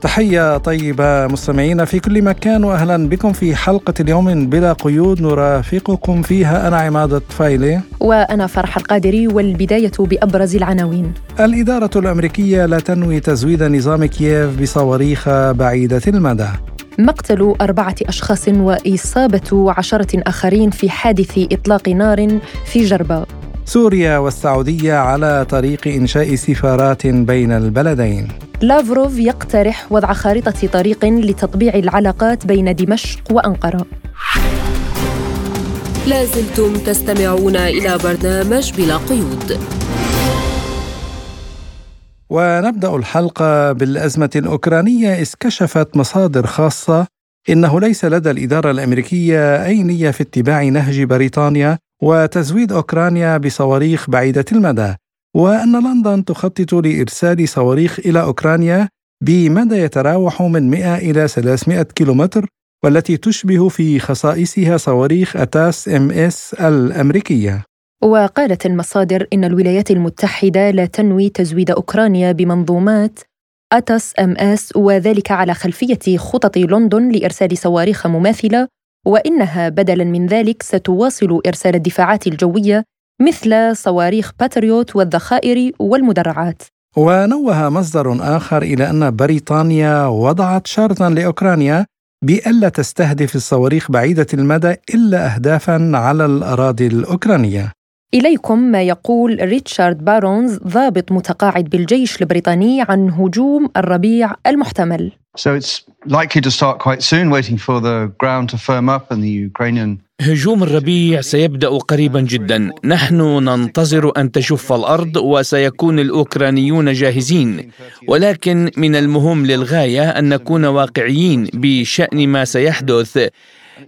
تحية طيبة مستمعينا في كل مكان وأهلا بكم في حلقة اليوم بلا قيود. نرافقكم فيها. أنا عماد الطفيلي. وأنا فرح القادري والبداية بأبرز العناوين. الإدارة الأمريكية لا تنوي تزويد نظام كييف بصواريخ بعيدة المدى. مقتل أربعة أشخاص وإصابة عشرة آخرين في حادث إطلاق نار في جرباء سوريا والسعودية على طريق إنشاء سفارات بين البلدين. لافروف يقترح وضع خارطة طريق لتطبيع العلاقات بين دمشق وأنقرة. لازلتم تستمعون إلى برنامج بلا قيود. ونبدأ الحلقة بالأزمة الأوكرانية. إذ كشفت مصادر خاصة إنه ليس لدى الإدارة الأمريكية أي نية في اتباع نهج بريطانيا وتزويد أوكرانيا بصواريخ بعيدة المدى وأن لندن تخطط لإرسال صواريخ إلى أوكرانيا بمدى يتراوح من 100 إلى 300 كيلومتر والتي تشبه في خصائصها صواريخ أتاس إم إس الأمريكية. وقالت المصادر إن الولايات المتحدة لا تنوي تزويد أوكرانيا بمنظومات ATACMS وذلك على خلفية خطط لندن لإرسال صواريخ مماثلة وإنها بدلاً من ذلك ستواصل إرسال الدفاعات الجوية مثل صواريخ باتريوت والذخائر والمدرعات. ونوه مصدر آخر إلى أن بريطانيا وضعت شرطا لأوكرانيا بألا تستهدف الصواريخ بعيدة المدى إلا أهدافا على الأراضي الأوكرانية. إليكم ما يقول ريتشارد بارونز ضابط متقاعد بالجيش البريطاني عن هجوم الربيع المحتمل. So it's likely to start quite soon, waiting for the ground to firm up and the Ukrainian هجوم الربيع سيبدأ قريبا جدا. نحن ننتظر أن تشف الأرض وسيكون الأوكرانيون جاهزين. ولكن من المهم للغاية أن نكون واقعيين بشأن ما سيحدث.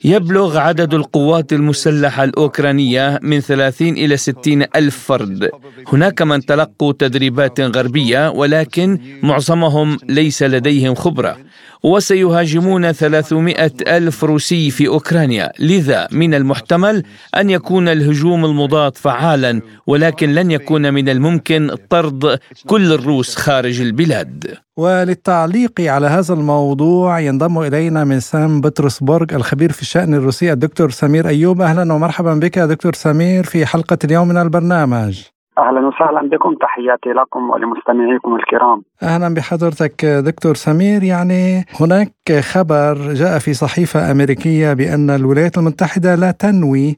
يبلغ عدد القوات المسلحة الأوكرانية من 30 إلى 60 ألف فرد. هناك من تلقوا تدريبات غربية ولكن معظمهم ليس لديهم خبرة. وسيهاجمون 300 ألف روسي في أوكرانيا. لذا من المحتمل أن يكون الهجوم المضاد فعالا ولكن لن يكون من الممكن طرد كل الروس خارج البلاد. وللتعليق على هذا الموضوع ينضم إلينا من سان بطرسبورغ الخبير في الشأن الروسي الدكتور سمير أيوب. أهلا ومرحبا بك دكتور سمير في حلقة اليوم من البرنامج. أهلا وسهلا بكم. تحياتي لكم ولمستمعيكم الكرام. أهلا بحضرتك دكتور سمير. يعني هناك خبر جاء في صحيفة أمريكية بأن الولايات المتحدة لا تنوي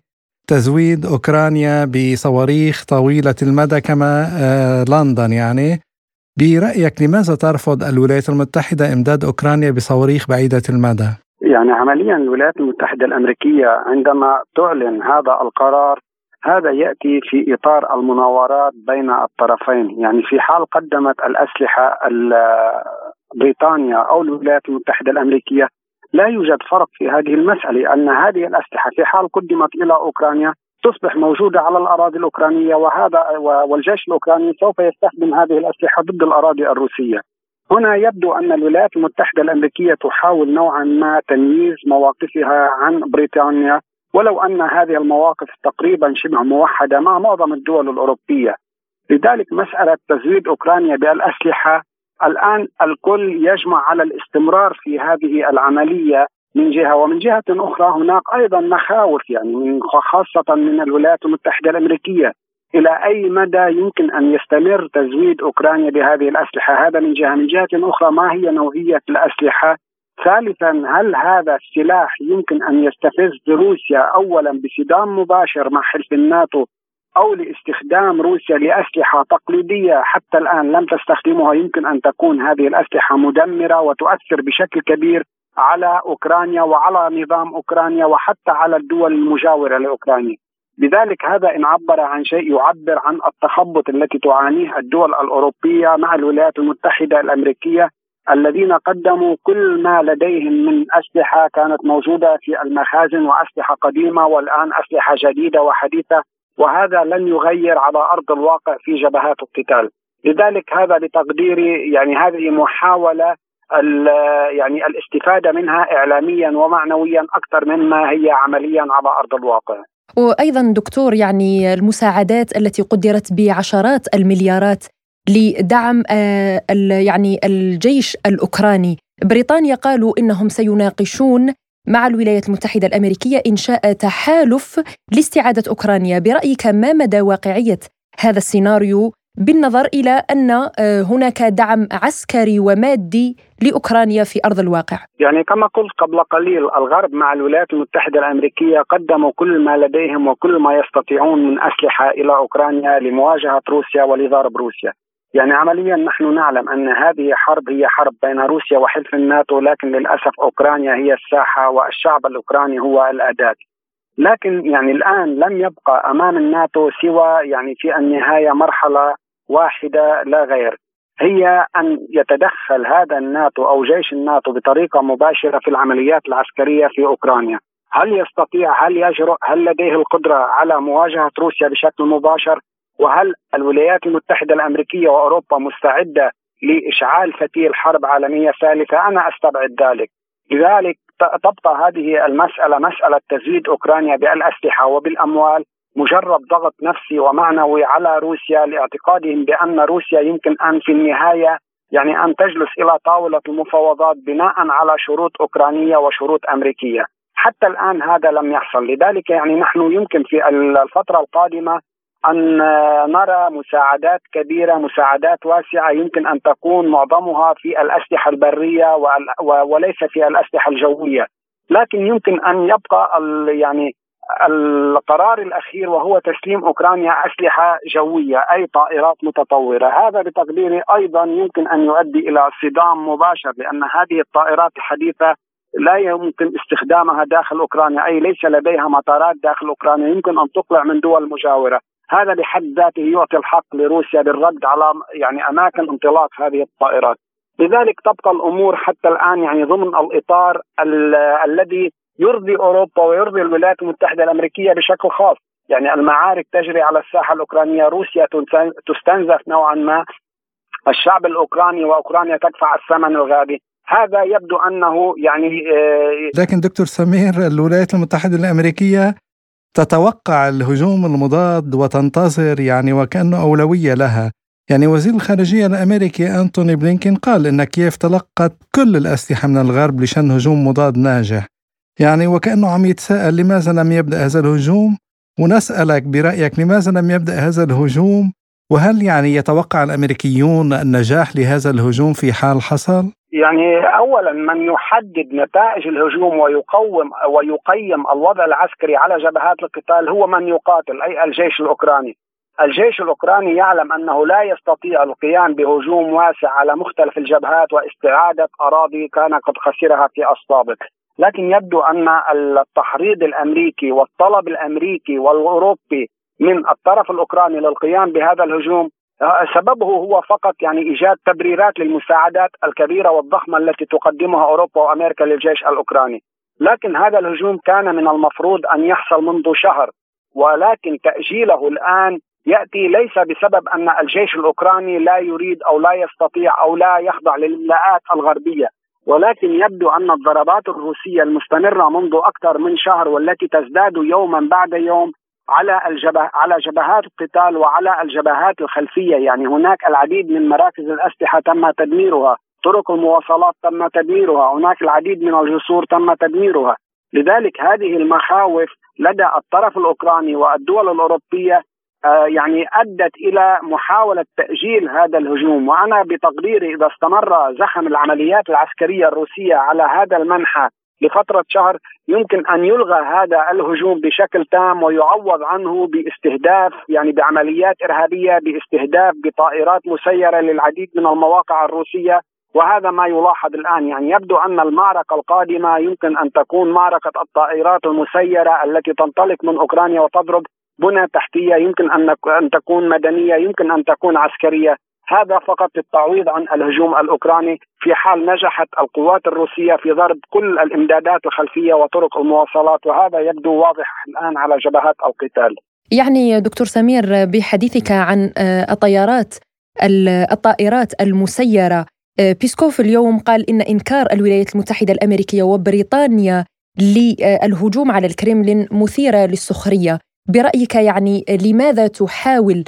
تزويد أوكرانيا بصواريخ طويلة المدى كما آه، لندن. يعني برأيك لماذا ترفض الولايات المتحدة إمداد أوكرانيا بصواريخ بعيدة المدى؟ يعني عمليا الولايات المتحدة الأمريكية عندما تعلن هذا القرار هذا يأتي في إطار المناورات بين الطرفين يعني في حال قدمت الأسلحة بريطانيا أو الولايات المتحدة الأمريكية لا يوجد فرق في هذه المسألة ان هذه الأسلحة في حال قدمت إلى أوكرانيا تصبح موجودة على الأراضي الأوكرانية وهذا والجيش الأوكراني سوف يستخدم هذه الأسلحة ضد الأراضي الروسية. هنا يبدو أن الولايات المتحدة الأمريكية تحاول نوعا ما تمييز مواقفها عن بريطانيا ولو أن هذه المواقف تقريبا شبه موحدة مع معظم الدول الأوروبية. لذلك مسألة تزويد أوكرانيا بالأسلحة الآن الكل يجمع على الاستمرار في هذه العملية من جهة. ومن جهة أخرى هناك أيضا مخاوف يعني خاصة من الولايات المتحدة الأمريكية. إلى أي مدى يمكن أن يستمر تزويد أوكرانيا بهذه الأسلحة؟ هذا من جهة. من جهة أخرى ما هي نوعية الأسلحة؟ ثالثا هل هذا السلاح يمكن أن يستفز روسيا اولا بصدام مباشر مع حلف الناتو أو لاستخدام روسيا لأسلحة تقليدية حتى الآن لم تستخدمها يمكن أن تكون هذه الأسلحة مدمرة وتؤثر بشكل كبير على أوكرانيا وعلى نظام أوكرانيا وحتى على الدول المجاورة لأوكرانيا. لذلك هذا إن عبر عن شيء يعبر عن التخبط التي تعانيه الدول الأوروبية مع الولايات المتحدة الأمريكية الذين قدموا كل ما لديهم من أسلحة كانت موجودة في المخازن وأسلحة قديمة والآن أسلحة جديدة وحديثة وهذا لن يغير على أرض الواقع في جبهات القتال. لذلك هذا بتقديري يعني هذه محاولة يعني الاستفادة منها اعلاميا ومعنويا أكثر مما هي عمليا على أرض الواقع. وأيضا دكتور يعني المساعدات التي قدرت بعشرات المليارات لدعم آه، يعني الجيش الأوكراني، بريطانيا قالوا إنهم سيناقشون مع الولايات المتحدة الأمريكية إنشاء تحالف لاستعادة أوكرانيا، برأيك ما مدى واقعية هذا السيناريو بالنظر إلى أن آه، هناك دعم عسكري ومادي لأوكرانيا في أرض الواقع. يعني كما قلت قبل قليل الغرب مع الولايات المتحدة الأمريكية قدموا كل ما لديهم وكل ما يستطيعون من أسلحة إلى أوكرانيا لمواجهة روسيا ولضرب روسيا. يعني عمليا نحن نعلم أن هذه حرب هي حرب بين روسيا وحلف الناتو لكن للأسف أوكرانيا هي الساحة والشعب الأوكراني هو الأداة. لكن يعني الآن لم يبقى أمام الناتو سوى يعني في النهاية مرحلة واحدة لا غير. هي أن يتدخل هذا الناتو أو جيش الناتو بطريقة مباشرة في العمليات العسكرية في أوكرانيا. هل يستطيع هل يجرؤ هل لديه القدرة على مواجهة روسيا بشكل مباشر؟ وهل الولايات المتحدة الأمريكية وأوروبا مستعدة لإشعال فتيل حرب عالمية ثالثة؟ أنا أستبعد ذلك. لذلك تبقى هذه المسألة مسألة تزويد أوكرانيا بالأسلحة وبالأموال مجرد ضغط نفسي ومعنوي على روسيا لاعتقادهم بأن روسيا يمكن أن في النهاية يعني أن تجلس إلى طاولة المفاوضات بناء على شروط أوكرانية وشروط أمريكية. حتى الآن هذا لم يحصل، لذلك يعني نحن يمكن في الفترة القادمة أن نرى مساعدات كبيرة، مساعدات واسعة يمكن أن تكون معظمها في الأسلحة البرية وليس في الأسلحة الجوية. لكن يمكن أن يبقى يعني القرار الأخير وهو تسليم أوكرانيا أسلحة جوية أي طائرات متطورة، هذا بتقديري أيضا يمكن أن يؤدي إلى صدام مباشر لأن هذه الطائرات الحديثة لا يمكن استخدامها داخل أوكرانيا أي ليس لديها مطارات داخل أوكرانيا يمكن أن تقلع من دول مجاورة، هذا بحد ذاته يعطي الحق لروسيا بالرد على يعني أماكن انطلاق هذه الطائرات. لذلك تبقى الأمور حتى الآن يعني ضمن الإطار الذي يرضي أوروبا ويرضي الولايات المتحدة الأمريكية بشكل خاص. يعني المعارك تجري على الساحة الأوكرانية روسيا تستنزف نوعا ما. الشعب الأوكراني وأوكرانيا تدفع الثمن الغالي. هذا يبدو أنه يعني آه، لكن دكتور سمير الولايات المتحدة الأمريكية تتوقع الهجوم المضاد وتنتظر يعني وكانه أولوية لها. يعني وزير الخارجية الأمريكي أنتوني بلينكين قال إن كييف تلقت كل الأسلحة من الغرب لشن هجوم مضاد ناجح. يعني وكأنه عم يتساءل لماذا لم يبدأ هذا الهجوم؟ ونسألك برأيك لماذا لم يبدأ هذا الهجوم؟ وهل يعني يتوقع الأمريكيون النجاح لهذا الهجوم في حال حصل؟ يعني اولا من يحدد نتائج الهجوم ويقوم ويقيم الوضع العسكري على جبهات القتال هو من يقاتل أي الجيش الأوكراني. الجيش الأوكراني يعلم أنه لا يستطيع القيام بهجوم واسع على مختلف الجبهات واستعادة أراضي كان قد خسرها في السابق. لكن يبدو أن التحريض الأمريكي والطلب الأمريكي والأوروبي من الطرف الأوكراني للقيام بهذا الهجوم سببه هو فقط يعني إيجاد تبريرات للمساعدات الكبيرة والضخمة التي تقدمها أوروبا وأمريكا للجيش الأوكراني. لكن هذا الهجوم كان من المفروض أن يحصل منذ شهر ولكن تأجيله الآن يأتي ليس بسبب أن الجيش الأوكراني لا يريد أو لا يستطيع أو لا يخضع للاملاءات الغربية ولكن يبدو أن الضربات الروسية المستمرة منذ أكثر من شهر والتي تزداد يوما بعد يوم على الجبه على جبهات القتال وعلى الجبهات الخلفية. يعني هناك العديد من مراكز الأسلحة تم تدميرها طرق المواصلات تم تدميرها هناك العديد من الجسور تم تدميرها. لذلك هذه المخاوف لدى الطرف الأوكراني والدول الأوروبية آه، يعني أدت إلى محاولة تأجيل هذا الهجوم. وأنا بتقديري إذا استمر زخم العمليات العسكرية الروسية على هذا المنحى لفترة شهر يمكن أن يلغى هذا الهجوم بشكل تام ويعوض عنه باستهداف يعني بعمليات إرهابية باستهداف بطائرات مسيرة للعديد من المواقع الروسية. وهذا ما يلاحظ الآن يعني يبدو أن المعركة القادمة يمكن أن تكون معركة الطائرات المسيرة التي تنطلق من أوكرانيا وتضرب بنى تحتية يمكن أن أن تكون مدنية يمكن أن تكون عسكرية. هذا فقط للتعويض عن الهجوم الأوكراني في حال نجحت القوات الروسية في ضرب كل الإمدادات الخلفية وطرق المواصلات وهذا يبدو واضح الآن على جبهات القتال. يعني دكتور سمير بحديثك عن آه، الطيارات الطائرات المسيرة آه، بيسكوف اليوم قال إن إنكار الولايات المتحدة الأمريكية وبريطانيا للهجوم على الكريملين مثيرة للسخرية برأيك يعني لماذا تحاول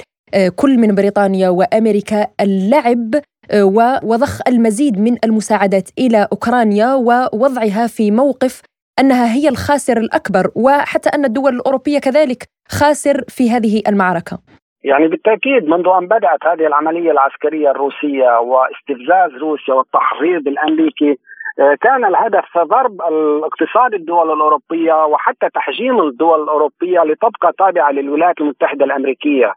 كل من بريطانيا وأمريكا اللعب آه، وضخ المزيد من المساعدات إلى أوكرانيا ووضعها في موقف أنها هي الخاسر الأكبر وحتى أن الدول الأوروبية كذلك خاسر في هذه المعركة يعني بالتأكيد منذ أن بدأت هذه العملية العسكرية الروسية واستفزاز روسيا والتحريض الأمريكي آه، كان الهدف ضرب الاقتصاد الدول الأوروبية وحتى تحجيم الدول الأوروبية لتبقى تابعة للولايات المتحدة الأمريكية.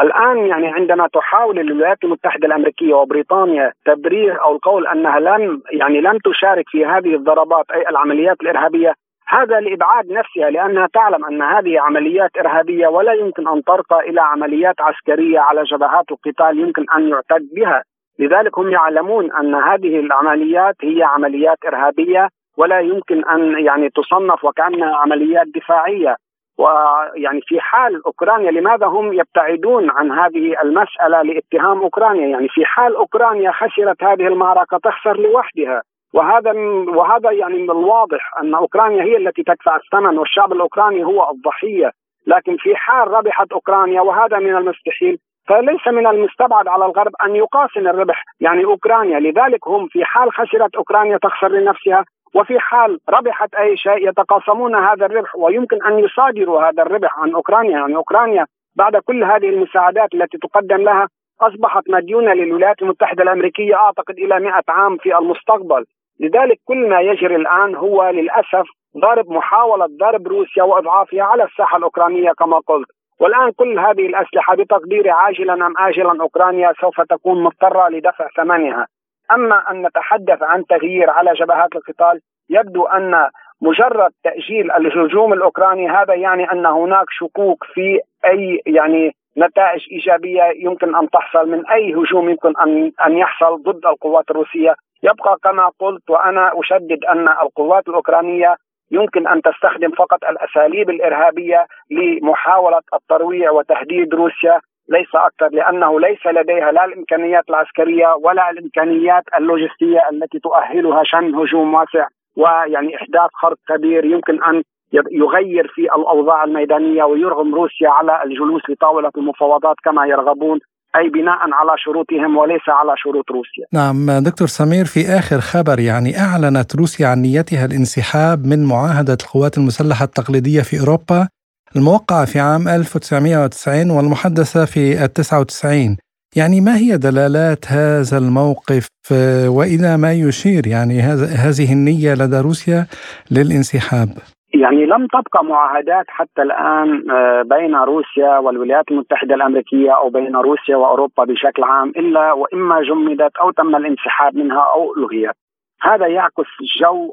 الآن يعني عندما تحاول الولايات المتحدة الأمريكية وبريطانيا تبرير أو القول أنها لم يعني لم تشارك في هذه الضربات أي العمليات الإرهابية هذا لإبعاد نفسها لأنها تعلم أن هذه عمليات إرهابية ولا يمكن أن ترقى إلى عمليات عسكرية على جبهات القتال يمكن أن يعتد بها، لذلك هم يعلمون أن هذه العمليات هي عمليات إرهابية ولا يمكن أن يعني تصنف وكأنها عمليات دفاعية، ويعني في حال أوكرانيا لماذا هم يبتعدون عن هذه المسألة لاتهام أوكرانيا؟ يعني في حال أوكرانيا خسرت هذه المعركة تخسر لوحدها، وهذا وهذا يعني من الواضح أن أوكرانيا هي التي تدفع الثمن والشعب الأوكراني هو الضحية، لكن في حال ربحت أوكرانيا وهذا من المستحيل فليس من المستبعد على الغرب أن يقاسم الربح يعني أوكرانيا، لذلك هم في حال خسرت أوكرانيا تخسر لنفسها وفي حال ربحت أي شيء يتقاسمون هذا الربح ويمكن أن يصادروا هذا الربح عن أوكرانيا، يعني أوكرانيا بعد كل هذه المساعدات التي تقدم لها أصبحت مديونة للولايات المتحدة الأمريكية أعتقد إلى 100 عام في المستقبل. لذلك كل ما يجري الآن هو للأسف ضرب محاولة ضرب روسيا وإضعافها على الساحة الأوكرانية كما قلت. والآن كل هذه الأسلحة بتقديري عاجلا أم اجلا أوكرانيا سوف تكون مضطرة لدفع ثمنها. أما أن نتحدث عن تغيير على جبهات القتال يبدو أن مجرد تأجيل الهجوم الأوكراني هذا يعني أن هناك شكوك في أي يعني نتائج إيجابية يمكن أن تحصل من أي هجوم يمكن ان أن يحصل ضد القوات الروسية. يبقى كما قلت وأنا أشدد أن القوات الأوكرانية يمكن أن تستخدم فقط الأساليب الإرهابية لمحاولة الترويع وتهديد روسيا ليس أكثر لأنه ليس لديها لا الإمكانيات العسكرية ولا الإمكانيات اللوجستية التي تؤهلها شن هجوم واسع ويعني إحداث خرق كبير يمكن أن يغير في الأوضاع الميدانية ويرغم روسيا على الجلوس لطاولة المفاوضات كما يرغبون أي بناء على شروطهم وليس على شروط روسيا. نعم دكتور سمير في آخر خبر يعني أعلنت روسيا عن نيتها الانسحاب من معاهدة القوات المسلحة التقليدية في أوروبا الموقعة في عام 1990 والمحدثة في ال 99 يعني ما هي دلالات هذا الموقف وإلى ما يشير يعني هذه النية لدى روسيا للانسحاب؟ يعني لم تبقى معاهدات حتى الآن آه، بين روسيا والولايات المتحدة الأمريكية أو بين روسيا وأوروبا بشكل عام إلا وإما جمدت أو تم الانسحاب منها أو الغيت. هذا يعكس جو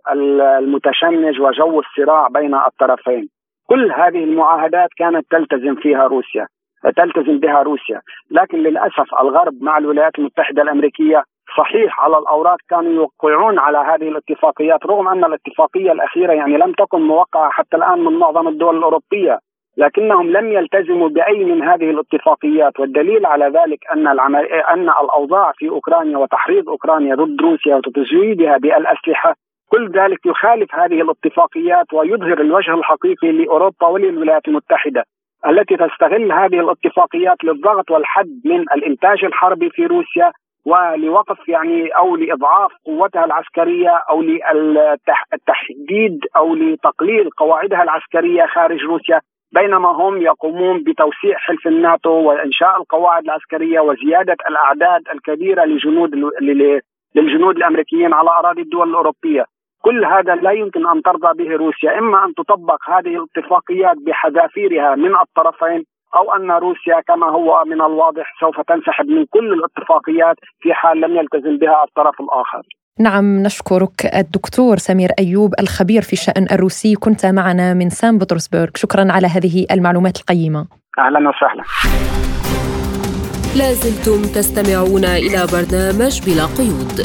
المتشنج وجو الصراع بين الطرفين. كل هذه المعاهدات كانت تلتزم فيها روسيا تلتزم بها روسيا، لكن للأسف الغرب مع الولايات المتحدة الأمريكية صحيح على الأوراق كانوا يوقعون على هذه الاتفاقيات رغم أن الاتفاقية الأخيرة يعني لم تكن موقعه حتى الآن من معظم الدول الأوروبية لكنهم لم يلتزموا بأي من هذه الاتفاقيات والدليل على ذلك أن العمل... أن الأوضاع في أوكرانيا وتحريض أوكرانيا ضد روسيا وتزويدها بالأسلحة كل ذلك يخالف هذه الاتفاقيات ويظهر الوجه الحقيقي لأوروبا وللولايات المتحدة التي تستغل هذه الاتفاقيات للضغط والحد من الإنتاج الحربي في روسيا ولوقف يعني أو لإضعاف قوتها العسكرية أو للتحديد أو لتقليل قواعدها العسكرية خارج روسيا بينما هم يقومون بتوسيع حلف الناتو وإنشاء القواعد العسكرية وزيادة الأعداد الكبيرة لجنود للجنود الأمريكيين على أراضي الدول الأوروبية. كل هذا لا يمكن أن ترضى به روسيا، إما أن تطبق هذه الاتفاقيات بحذافيرها من الطرفين أو أن روسيا كما هو من الواضح سوف تنسحب من كل الاتفاقيات في حال لم يلتزم بها الطرف الآخر. نعم نشكرك الدكتور سمير أيوب الخبير في الشان الروسي كنت معنا من سان بطرسبرغ شكرا على هذه المعلومات القيمة. أهلا وسهلا. لازلتم تستمعون إلى برنامج بلا قيود.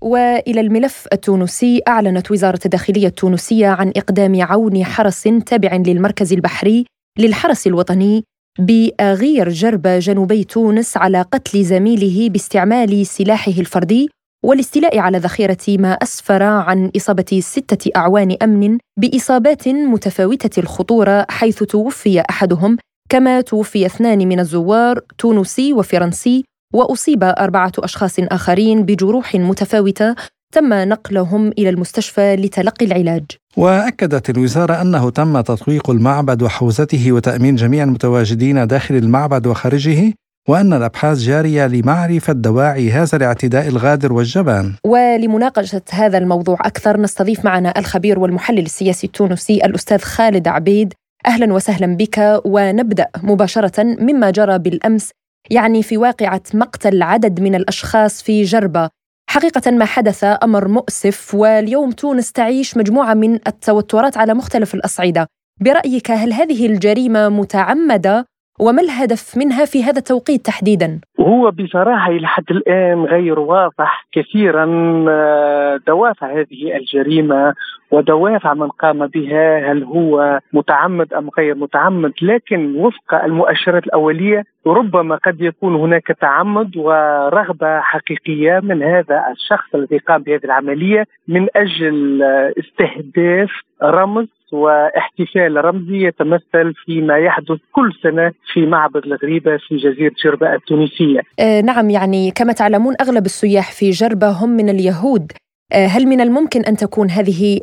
وإلى الملف التونسي أعلنت وزارة الداخلية التونسية عن إقدام عون حرس تابع للمركز البحري للحرس الوطني بأغير جربة جنوبي تونس على قتل زميله باستعمال سلاحه الفردي والاستيلاء على ذخيرة ما أسفر عن إصابة ستة أعوان أمن بإصابات متفاوتة الخطورة حيث توفي أحدهم كما توفي اثنان من الزوار تونسي وفرنسي وأصيب أربعة أشخاص آخرين بجروح متفاوتة تم نقلهم إلى المستشفى لتلقي العلاج. وأكدت الوزارة أنه تم تطويق المعبد وحوزته وتأمين جميع المتواجدين داخل المعبد وخارجه وأن الأبحاث جارية لمعرفة دواعي هذا الاعتداء الغادر والجبان. ولمناقشة هذا الموضوع أكثر نستضيف معنا الخبير والمحلل السياسي التونسي الأستاذ خالد عبيد. أهلا وسهلا بك ونبدأ مباشرة مما جرى بالأمس يعني في واقعة مقتل عدد من الأشخاص في جربة. حقيقة ما حدث أمر مؤسف واليوم تونس تعيش مجموعة من التوترات على مختلف الأصعدة. برأيك هل هذه الجريمة متعمدة وما الهدف منها في هذا التوقيت تحديدا؟ هو بصراحة إلى حد الآن غير واضح كثيرا آه، دوافع هذه الجريمة ودوافع من قام بها هل هو متعمد أم غير متعمد لكن وفق المؤشرات الأولية ربما قد يكون هناك تعمد ورغبة حقيقية من هذا الشخص الذي قام بهذه العملية من أجل استهداف رمز واحتفال رمزي يتمثل فيما يحدث كل سنة في معبد الغريبة في جزيرة جربة التونسية. آه نعم يعني كما تعلمون أغلب السياح في جربة هم من اليهود. آه هل من الممكن أن تكون هذه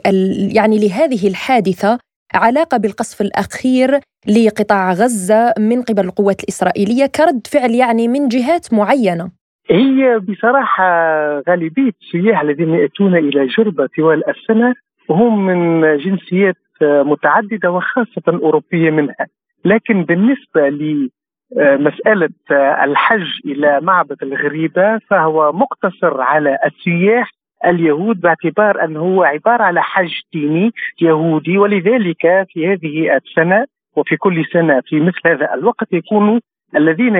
يعني لهذه الحادثة علاقة بالقصف الأخير لقطاع غزة من قبل القوات الإسرائيلية كرد فعل يعني من جهات معينة؟ هي بصراحة غالبية السياح الذين يأتون إلى جربة طوال السنة هم من جنسيات متعددة وخاصة أوروبية منها. لكن بالنسبة لمسألة الحج إلى معبد الغريبة فهو مقتصر على السياح اليهود باعتبار أنه هو عبارة على حج ديني يهودي. ولذلك في هذه السنة وفي كل سنة في مثل هذا الوقت يكون الذين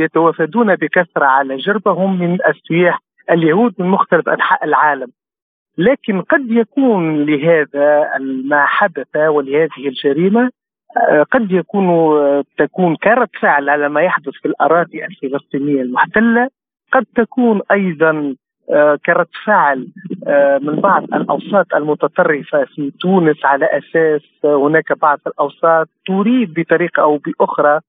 يتوافدون بكثرة على جربة هم من السياح اليهود من مختلف أنحاء العالم. لكن قد يكون لهذا ما حدث ولهذه الجريمة آه، قد يكون تكون كرد فعل على ما يحدث في الأراضي الفلسطينية المحتلة. قد تكون أيضا آه، كرد فعل آه، من بعض الأوساط المتطرفة في تونس على أساس هناك بعض الأوساط تريد بطريقة أو بأخرى آه،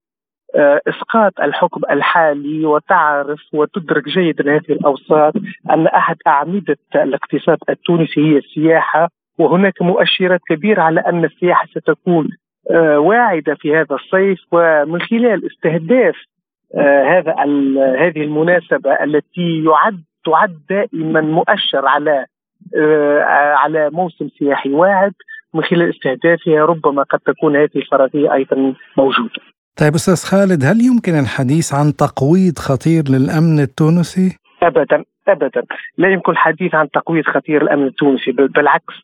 إسقاط الحكم الحالي وتعرف وتدرك جيدا هذه الأوساط أن أحد أعمدة الاقتصاد التونسي هي السياحة وهناك مؤشرات كبيرة على أن السياحة ستكون آه، واعدة في هذا الصيف ومن خلال استهداف آه، هذا هذه المناسبة التي يعد تعد دائما مؤشر على على موسم سياحي واعد من خلال استهدافها ربما قد تكون هذه الفرضيه أيضا موجودة. طيب أستاذ خالد هل يمكن الحديث عن تقويض خطير للأمن التونسي؟ ابدا ابدا لا يمكن الحديث عن تقويض خطير الأمن التونسي بالعكس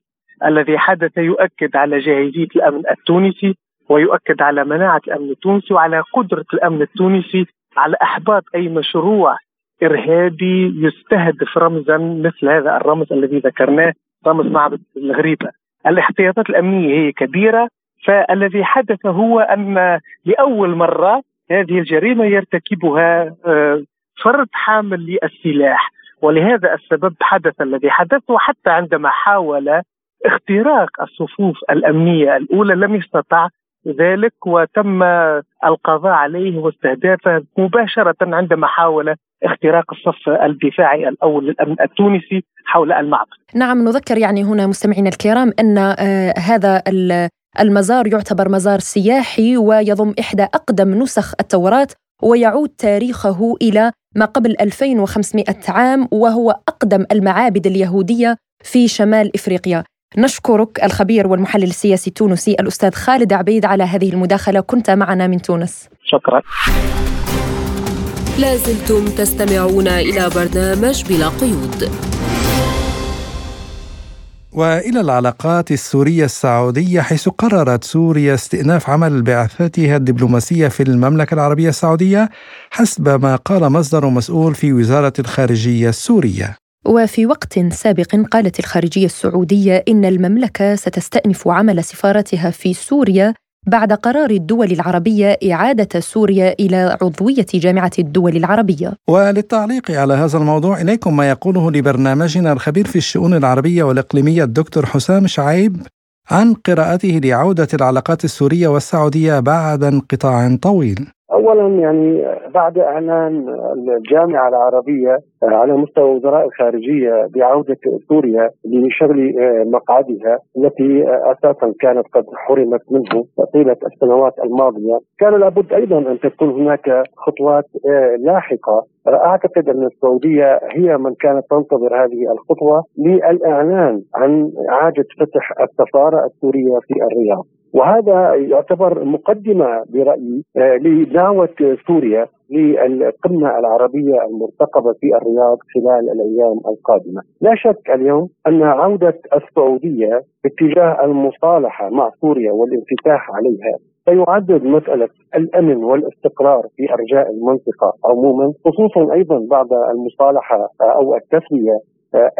الذي حدث يؤكد على جاهزية الأمن التونسي ويؤكد على مناعة الأمن التونسي وعلى قدرة الأمن التونسي على إحباط أي مشروع إرهابي يستهدف رمزا مثل هذا الرمز الذي ذكرناه رمز معبد الغريبة. الاحتياطات الأمنية هي كبيرة فالذي حدث هو أن لأول مرة هذه الجريمة يرتكبها آه، فرد حامل للسلاح ولهذا السبب حدث الذي حدث وحتى عندما حاول اختراق الصفوف الأمنية الأولى لم يستطع ذلك وتم القضاء عليه واستهدافه مباشرة عندما حاول اختراق الصف الدفاعي الأول للأمن التونسي حول المعبد. نعم نذكر يعني هنا مستمعينا الكرام أن آه هذا المزار يعتبر مزار سياحي ويضم إحدى أقدم نسخ التوراة ويعود تاريخه إلى ما قبل 2500 عام وهو أقدم المعابد اليهودية في شمال إفريقيا. نشكرك الخبير والمحلل السياسي التونسي الأستاذ خالد عبيد على هذه المداخلة. كنت معنا من تونس. شكرا. لازلتم تستمعون إلى برنامج بلا قيود. وإلى العلاقات السورية السعودية حيث قررت سوريا استئناف عمل بعثتها الدبلوماسية في المملكة العربية السعودية حسب ما قال مصدر مسؤول في وزارة الخارجية السورية. وفي وقت سابق قالت الخارجية السعودية إن المملكة ستستأنف عمل سفارتها في سوريا بعد قرار الدول العربية إعادة سوريا إلى عضوية جامعة الدول العربية. وللتعليق على هذا الموضوع إليكم ما يقوله لبرنامجنا الخبير في الشؤون العربية والإقليمية الدكتور حسام شعيب عن قراءته لعودة العلاقات السورية والسعودية بعد انقطاع طويل. اولا يعني بعد إعلان الجامعة العربية على مستوى وزراء الخارجيه بعودة سوريا لشغل مقعدها التي أساسا كانت قد حرمت منه طيلة السنوات الماضية، كان لابد أيضا أن تكون هناك خطوات لاحقة أعتقد أن السعودية هي من كانت تنتظر هذه الخطوة للإعلان عن اعاده فتح السفارة السورية في الرياض. وهذا يعتبر مقدمة برأيي آه، لدعوة سوريا للقمة العربية المرتقبة في الرياض خلال الأيام القادمة. لا شك اليوم أن عودة السعودية باتجاه المصالحة مع سوريا والانفتاح عليها سيعدد مسألة الأمن والاستقرار في أرجاء المنطقة عموما خصوصا أيضا بعد المصالحة أو التسوية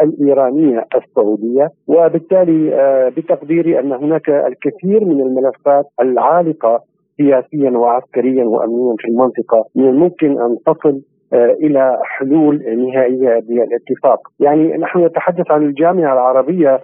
الإيرانية السعودية وبالتالي آه، بتقديري أن هناك الكثير من الملفات العالقة سياسيا وعسكريا وامنيا في المنطقة من الممكن أن تصل آه، إلى حلول نهائية بالاتفاق، يعني نحن نتحدث عن الجامعة العربية.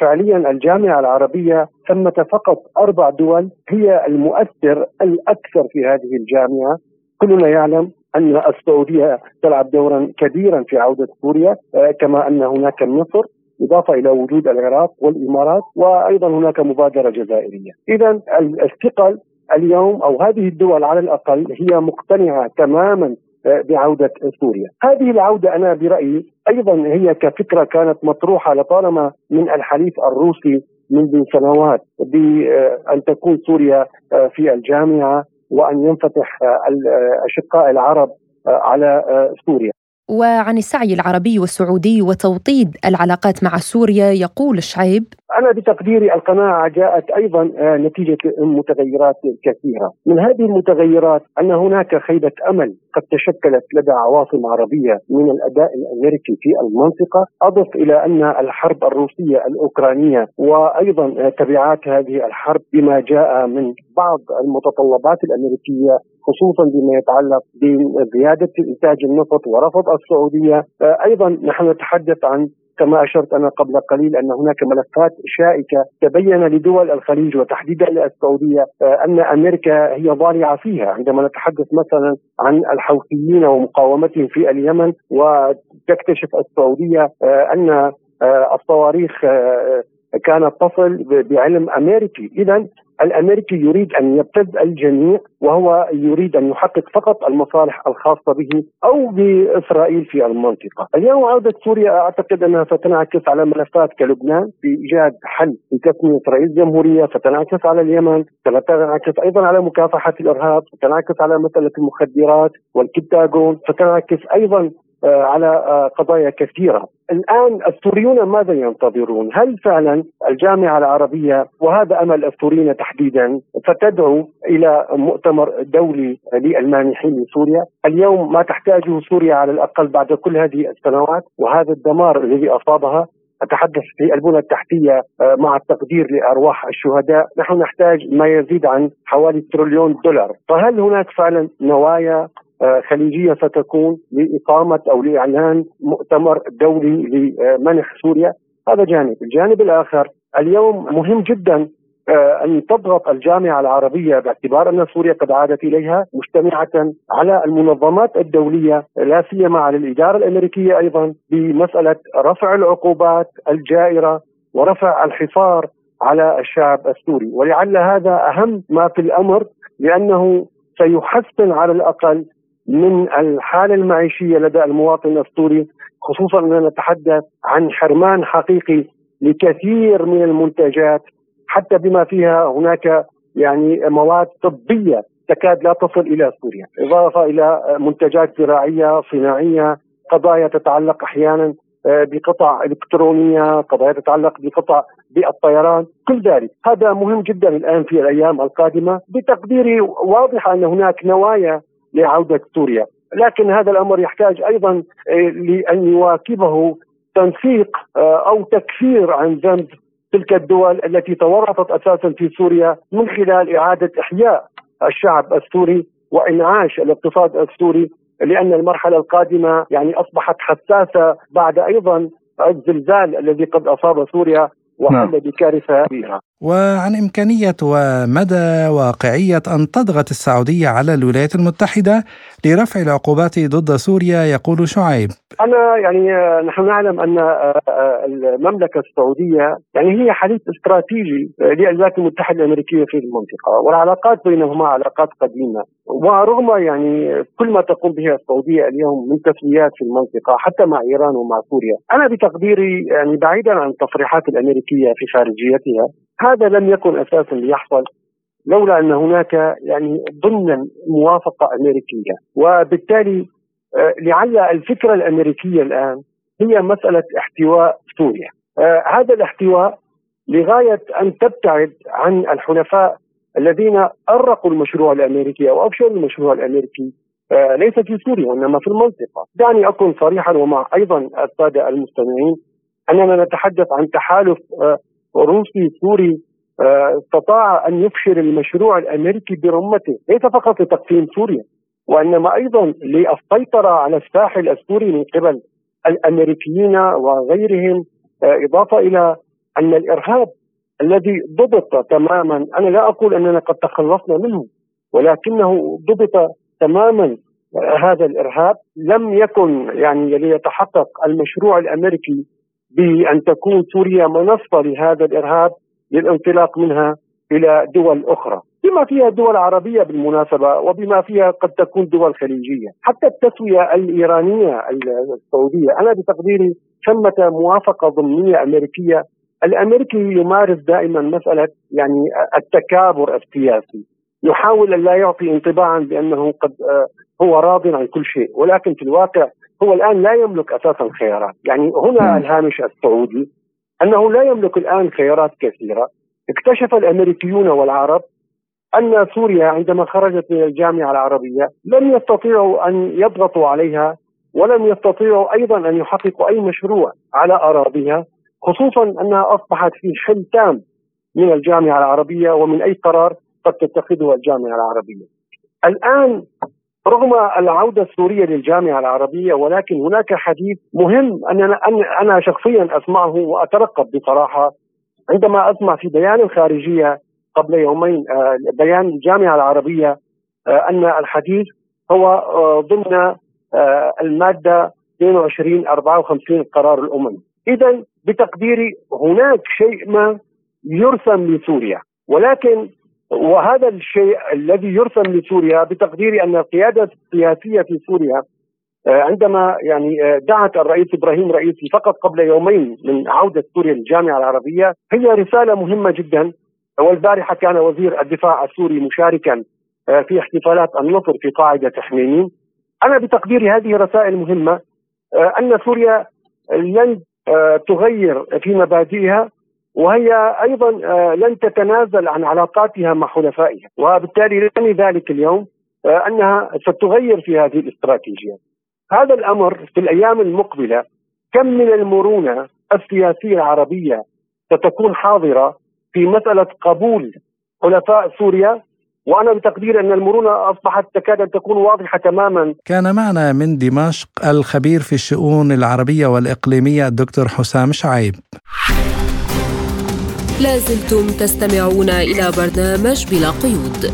فعليا الجامعة العربية ثمة فقط أربع دول هي المؤثر الأكثر في هذه الجامعة. كلنا يعلم أن السعودية تلعب دورا كبيرا في عودة سوريا آه، كما أن هناك مصر إضافة إلى وجود العراق والإمارات وأيضا هناك مبادرة جزائرية. إذا الثقل اليوم أو هذه الدول على الأقل هي مقتنعة تماما آه، بعودة سوريا هذه العودة أنا برأيي أيضا هي كفكرة كانت مطروحة لطالما من الحليف الروسي منذ سنوات بأن تكون سوريا آه، في الجامعة وأن ينفتح الاشقاء العرب على سوريا. وعن السعي العربي والسعودي وتوطيد العلاقات مع سوريا يقول الشعيب أنا بتقديري القناعة جاءت أيضا آه، نتيجة متغيرات كثيرة. من هذه المتغيرات أن هناك خيبة أمل قد تشكلت لدى عواصم عربية من الأداء الأمريكي في المنطقة. أضف إلى أن الحرب الروسية الأوكرانية وأيضا آه، تبعات هذه الحرب بما جاء من بعض المتطلبات الأمريكية خصوصا بما يتعلق بزيادة إنتاج النفط ورفض السعودية. آه، أيضا نحن نتحدث عن كما أشرت أنا قبل قليل أن هناك ملفات شائكة تبين لدول الخليج وتحديدا للسعودية آه، أن أمريكا هي ضالعه فيها. عندما نتحدث مثلا عن الحوثيين ومقاومتهم في اليمن وتكتشف السعودية آه، أن الصواريخ كانت تصل بعلم أمريكي، اذا الأمريكي يريد أن يبتز الجميع وهو يريد أن يحقق فقط المصالح الخاصة به أو بإسرائيل في المنطقة. اليوم عودة سوريا أعتقد أنها ستنعكس على ملفات كلبنان في إيجاد حل لتسمية رئيس جمهورية، ستنعكس على اليمن، ستنعكس أيضا على مكافحة الإرهاب، ستنعكس على مسألة المخدرات والكبتاغون، ستنعكس أيضا على آه، قضايا كثيرة. الآن السوريون ماذا ينتظرون؟ هل فعلا الجامعة العربية وهذا أمل السوريين تحديدا ستدعو إلى مؤتمر دولي للمانحين لسوريا؟ اليوم ما تحتاجه سوريا على الأقل بعد كل هذه السنوات وهذا الدمار الذي أصابها أتحدث في البنى التحتية آه، مع التقدير لأرواح الشهداء، نحن نحتاج ما يزيد عن حوالي تريليون دولار، فهل هناك فعلا نوايا خليجية ستكون لإقامة أو لإعلان مؤتمر دولي لمنح سوريا. هذا جانب، الجانب الآخر اليوم مهم جدا آه، أن تضغط الجامعة العربية باعتبار أن سوريا قد عادت إليها مجتمعة على المنظمات الدولية لا سيما على الإدارة الأمريكية أيضا بمسألة رفع العقوبات الجائرة ورفع الحصار على الشعب السوري. ولعل هذا أهم ما في الأمر لأنه سيحسن على الأقل من الحالة المعيشية لدى المواطن السوري خصوصا اننا نتحدث عن حرمان حقيقي لكثير من المنتجات حتى بما فيها هناك يعني مواد طبية تكاد لا تصل إلى سوريا، إضافة إلى منتجات زراعية صناعية، قضايا تتعلق أحيانا آه، بقطع إلكترونية، قضايا تتعلق بقطع بالطيران، كل ذلك. هذا مهم جدا الآن في الأيام القادمة، بتقديري واضح أن هناك نوايا لعودة سوريا، لكن هذا الأمر يحتاج أيضا آه، لأن يواكبه تنسيق آه، أو تكفير عن ذنب تلك الدول التي تورطت أساسا في سوريا من خلال إعادة إحياء الشعب السوري وإنعاش الاقتصاد السوري لأن المرحلة القادمة يعني أصبحت حساسة بعد أيضا الزلزال الذي قد أصاب سوريا وحل نعم. بكارثة كبيره. وعن إمكانية ومدى واقعية أن تضغط السعودية على الولايات المتحدة لرفع العقوبات ضد سوريا يقول شعيب. أنا يعني آه، نحن نعلم أن آه، آه، المملكة السعودية يعني هي حليف استراتيجي للولايات المتحدة الأمريكية في المنطقة والعلاقات بينهما علاقات قديمة ورغم يعني كل ما تقوم به السعودية اليوم من تسويات في المنطقة حتى مع إيران ومع سوريا، أنا بتقديري يعني بعيدا عن التصريحات الأمريكية في خارجيتها هذا لم يكن أساسا ليحصل لولا أن هناك يعني ضمن موافقة أمريكية. وبالتالي آه، لعل الفكرة الأمريكية الآن هي مسألة احتواء سوريا. آه، هذا الاحتواء لغاية أن تبتعد عن الحلفاء الذين أرقوا المشروع الأمريكي أو افشلوا المشروع الأمريكي. آه، ليس في سوريا وإنما في المنطقة، دعني أكون صريحا ومع أيضا السادة المستمعين أننا نتحدث عن تحالف روسي سوري استطاع أن يفشل المشروع الأمريكي برمته، ليس فقط لتقسيم سوريا وإنما أيضا للسيطرة على الساحل السوري من قبل الأمريكيين وغيرهم. آه، إضافة إلى أن الإرهاب الذي ضبط تماما أنا لا أقول أننا قد تخلصنا منه ولكنه ضبط تماما آه، هذا الإرهاب. لم يكن يعني ليتحقق المشروع الأمريكي بان تكون سوريا منصة لهذا الإرهاب للانطلاق منها إلى دول أخرى. بما فيها دول عربية بالمناسبة وبما فيها قد تكون دول خليجية. حتى التسوية الإيرانية السعودية أنا بتقديري ثمة موافقة ضمنية أمريكية. الأمريكي يمارس دائما مسألة يعني التكابر السياسي. يحاول أن لا يعطي انطباعا بأنه قد آه، هو راض عن كل شيء. ولكن في الواقع هو الآن لا يملك أساسا خيارات. يعني هنا الهامش السعودي أنه لا يملك الآن خيارات كثيرة. اكتشف الأمريكيون والعرب أن سوريا عندما خرجت من الجامعة العربية لم يستطيعوا أن يضغطوا عليها ولم يستطيعوا أيضا أن يحققوا أي مشروع على أراضيها خصوصا أنها أصبحت في حل تام من الجامعة العربية ومن أي قرار قد تتخذه الجامعة العربية. الآن رغم العودة السورية للجامعة العربية ولكن هناك حديث مهم اننا أنا شخصيا أسمعه وأترقب بصراحة. عندما أسمع في بيان الخارجيه قبل يومين آه، بيان الجامعة العربية آه، أن الحديث هو آه، ضمن المادة 22 54 قرار الأمم. اذا بتقديري هناك شيء ما يرسم لسوريا ولكن وهذا الشيء الذي يرسم لسوريا بتقديري أن القيادة السياسية في سوريا عندما يعني دعت الرئيس إبراهيم رئيسي فقط قبل يومين من عودة سوريا للجامعة العربية هي رسالة مهمة جدا. والبارحة كان وزير الدفاع السوري مشاركا آه، في احتفالات النصر في قاعدة حميمين أنا بتقديري هذه رسائل مهمة آه، أن سوريا لن آه، تغير في مبادئها. وهي أيضا لن تتنازل عن علاقاتها مع حلفائها وبالتالي يعني ذلك اليوم أنها ستغير في هذه الاستراتيجية هذا الأمر في الأيام المقبلة كم من المرونة السياسية العربية ستكون حاضرة في مسألة قبول حلفاء سوريا وأنا بتقدير أن المرونة أصبحت تكاد أن تكون واضحة تماما. كان معنا من دمشق الخبير في الشؤون العربية والإقليمية الدكتور حسام شعيب. لازلتم تستمعون إلى برنامج بلا قيود.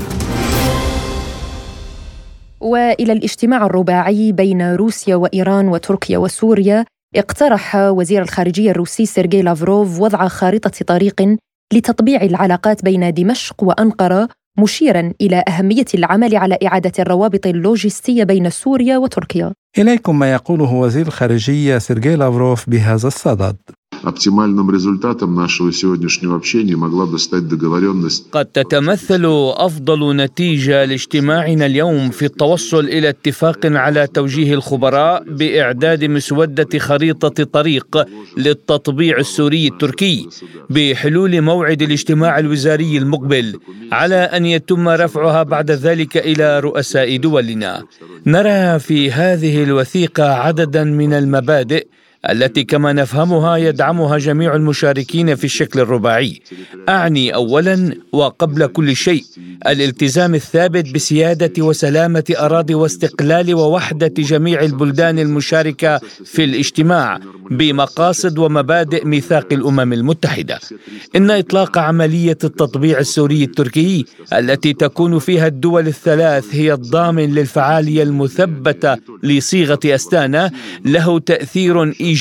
وإلى الاجتماع الرباعي بين روسيا وإيران وتركيا وسوريا اقترح وزير الخارجية الروسي سيرجي لافروف وضع خارطة طريق لتطبيع العلاقات بين دمشق وأنقرة مشيرا إلى أهمية العمل على إعادة الروابط اللوجستية بين سوريا وتركيا. إليكم ما يقوله وزير الخارجية سيرجي لافروف بهذا الصدد. Оптимальным результатом нашего сегодняшнего общения могла бы стать договоренность. قد تتمثل أفضل نتيجة لاجتماعنا اليوم في التوصل إلى اتفاق على توجيه الخبراء بإعداد مسودة خريطة طريق للتطبيع السوري التركي بحلول موعد الاجتماع الوزاري المقبل على أن يتم رفعها بعد ذلك إلى رؤساء دولنا. نرى في هذه الوثيقة عددا من المبادئ التي كما نفهمها يدعمها جميع المشاركين في الشكل الرباعي. أعني اولا وقبل كل شيء الالتزام الثابت بسيادة وسلامة أراضي واستقلال ووحدة جميع البلدان المشاركة في الاجتماع بمقاصد ومبادئ ميثاق الأمم المتحدة. إن إطلاق عملية التطبيع السوري التركي التي تكون فيها الدول الثلاث هي الضامن للفعالية المثبتة لصيغة أستانا له تأثير ايجابي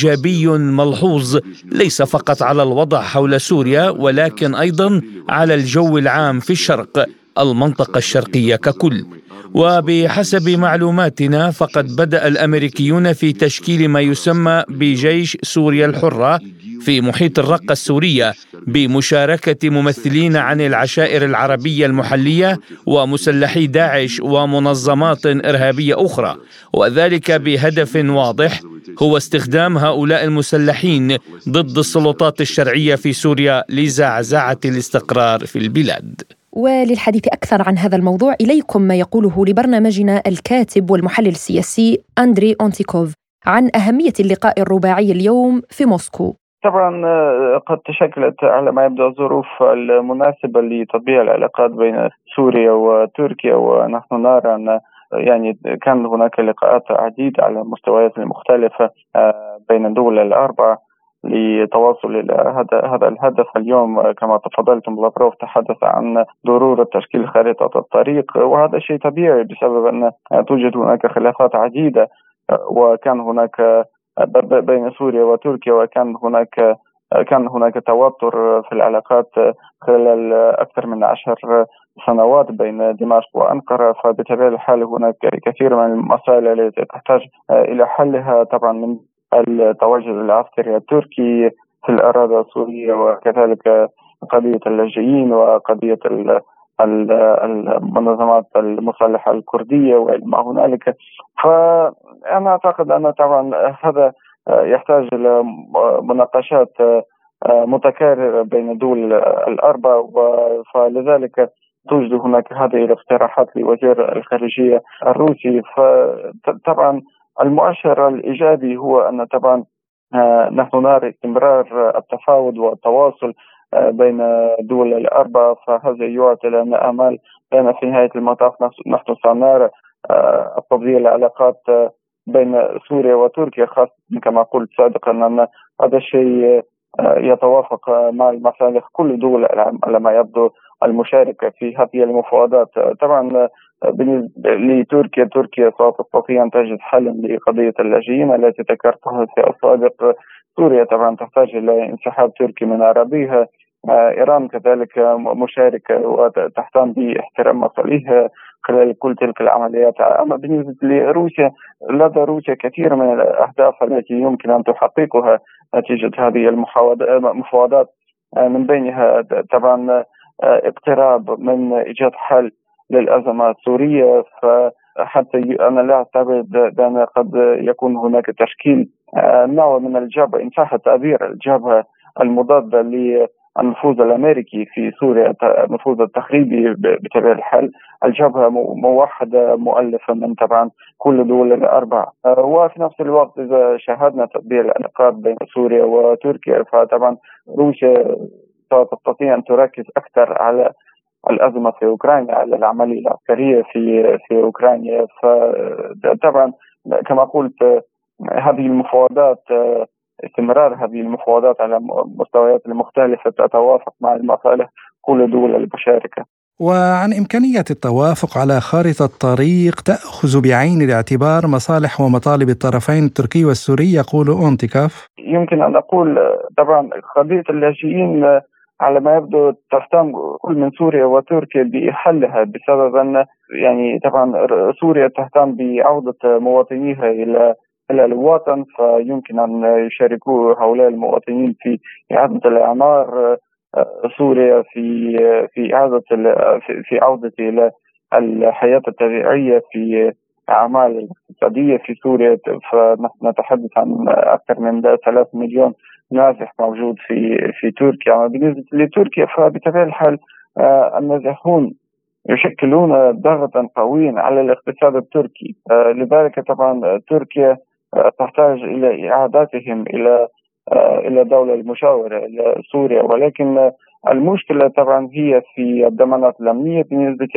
ملحوظ ليس فقط على الوضع حول سوريا ولكن أيضا على الجو العام في الشرق المنطقة الشرقية ككل. وبحسب معلوماتنا فقد بدأ الأمريكيون في تشكيل ما يسمى بجيش سوريا الحرة في محيط الرقة السورية بمشاركة ممثلين عن العشائر العربية المحلية ومسلحي داعش ومنظمات إرهابية أخرى. وذلك بهدف واضح هو استخدام هؤلاء المسلحين ضد السلطات الشرعية في سوريا لزعزعة الاستقرار في البلاد. وللحديث أكثر عن هذا الموضوع إليكم ما يقوله لبرنامجنا الكاتب والمحلل السياسي أندري أونتيكوف عن أهمية اللقاء الرباعي اليوم في موسكو. طبعا آه، قد تشكلت على ما يبدو الظروف المناسبة لتطبيع العلاقات بين سوريا وتركيا ونحن نرى أن يعني كان هناك لقاءات عديدة على المستويات المختلفة آه، بين الدول الأربعة لتواصل إلى هذا هذا الهدف اليوم. كما تفضلتم لافروف تحدث عن ضرورة تشكيل خارطه الطريق وهذا شيء طبيعي بسبب أن توجد هناك خلافات عديدة وكان هناك بين سوريا وتركيا وكان هناك كان هناك توتر في العلاقات خلال أكثر من عشر سنوات بين دمشق وأنقرة. فبطبيعة الحال هناك كثير من المسائل التي تحتاج إلى حلها. طبعا من التواجد العسكري التركي في الأراضي السورية وكذلك قضية اللاجئين وقضية المنظمات المسلحة الكردية وما هنالك. فأنا أعتقد أن طبعا هذا يحتاج إلى مناقشات متكررة بين الدول الأربع فلذلك توجد هناك هذه الاقتراحات لوزير الخارجية الروسي. فطبعا المؤشر الإيجابي هو أن طبعا نحن نرى استمرار التفاوض والتواصل بين الدول الأربع فهذا يعطي لنا آمال بأن في نهاية المطاف نحن سنرى آه، تطبيع العلاقات بين سوريا وتركيا خاصة كما قلت سابقا أن هذا الشيء يتوافق مع المصالح كل دول على ما يبدو المشاركة في هذه المفاوضات. طبعا بالنسبة لتركيا تركيا ستستطيع أن تجد حلا لقضية اللاجئين التي ذكرتها في السابق سوريا طبعا تحتاج إلى انسحاب تركي من أراضيها. إيران كذلك مشاركة وتهتم باحترام مصالحها خلال كل تلك العمليات. أما بالنسبة لروسيا لدى روسيا كثير من الأهداف التي يمكن أن تحققها نتيجة هذه المفاوضات من بينها طبعا اقتراب من إيجاد حل للأزمة السورية. فحتى أنا لا أعتقد بأن قد يكون هناك تشكيل. آه، نوع من الجبهة إن صح التعبير الجبهة المضادة للنفوذ الأمريكي في سوريا النفوذ التخريبي بطبيعة الحال. الجبهة موحدة مؤلفة من طبعا كل دول الاربع آه، وفي نفس الوقت إذا شاهدنا تطبيع العلاقات بين سوريا وتركيا فطبعا روسيا ستستطيع أن تركز أكثر على الأزمة في أوكرانيا على العملية العسكريه في في أوكرانيا فطبعا كما قلت هذه المفاوضات استمرار هذه المفاوضات على المستويات المختلفة تتوافق مع المصالح كل دول المشاركة. وعن إمكانية التوافق على خارطة طريق تأخذ بعين الاعتبار مصالح ومطالب الطرفين التركي والسوري يقول أونتيكاف يمكن أن أقول طبعا قضية اللاجئين على ما يبدو تهتم كل من سوريا وتركيا بحلها بسبب أن يعني طبعا سوريا تهتم بعودة مواطنيها إلى إلى الوطن فيمكن أن يشاركوا هؤلاء المواطنين في إعادة الإعمار سوريا في في إعادة في عودة إلى الحياة الطبيعية في أعمال الاقتصاديه في سوريا. فنحن نتحدث عن أكثر من 3 مليون نازح موجود في في تركيا. بالنسبة لتركيا فبطبيعه الحال آه، النازحون يشكلون ضغطا قويا على الاقتصاد التركي. آه، لذلك طبعا تركيا تحتاج إلى اعادتهم إلى إلى دولة المشاورة إلى سوريا. ولكن المشكلة طبعا هي في الضمانات الأمنية بالنسبة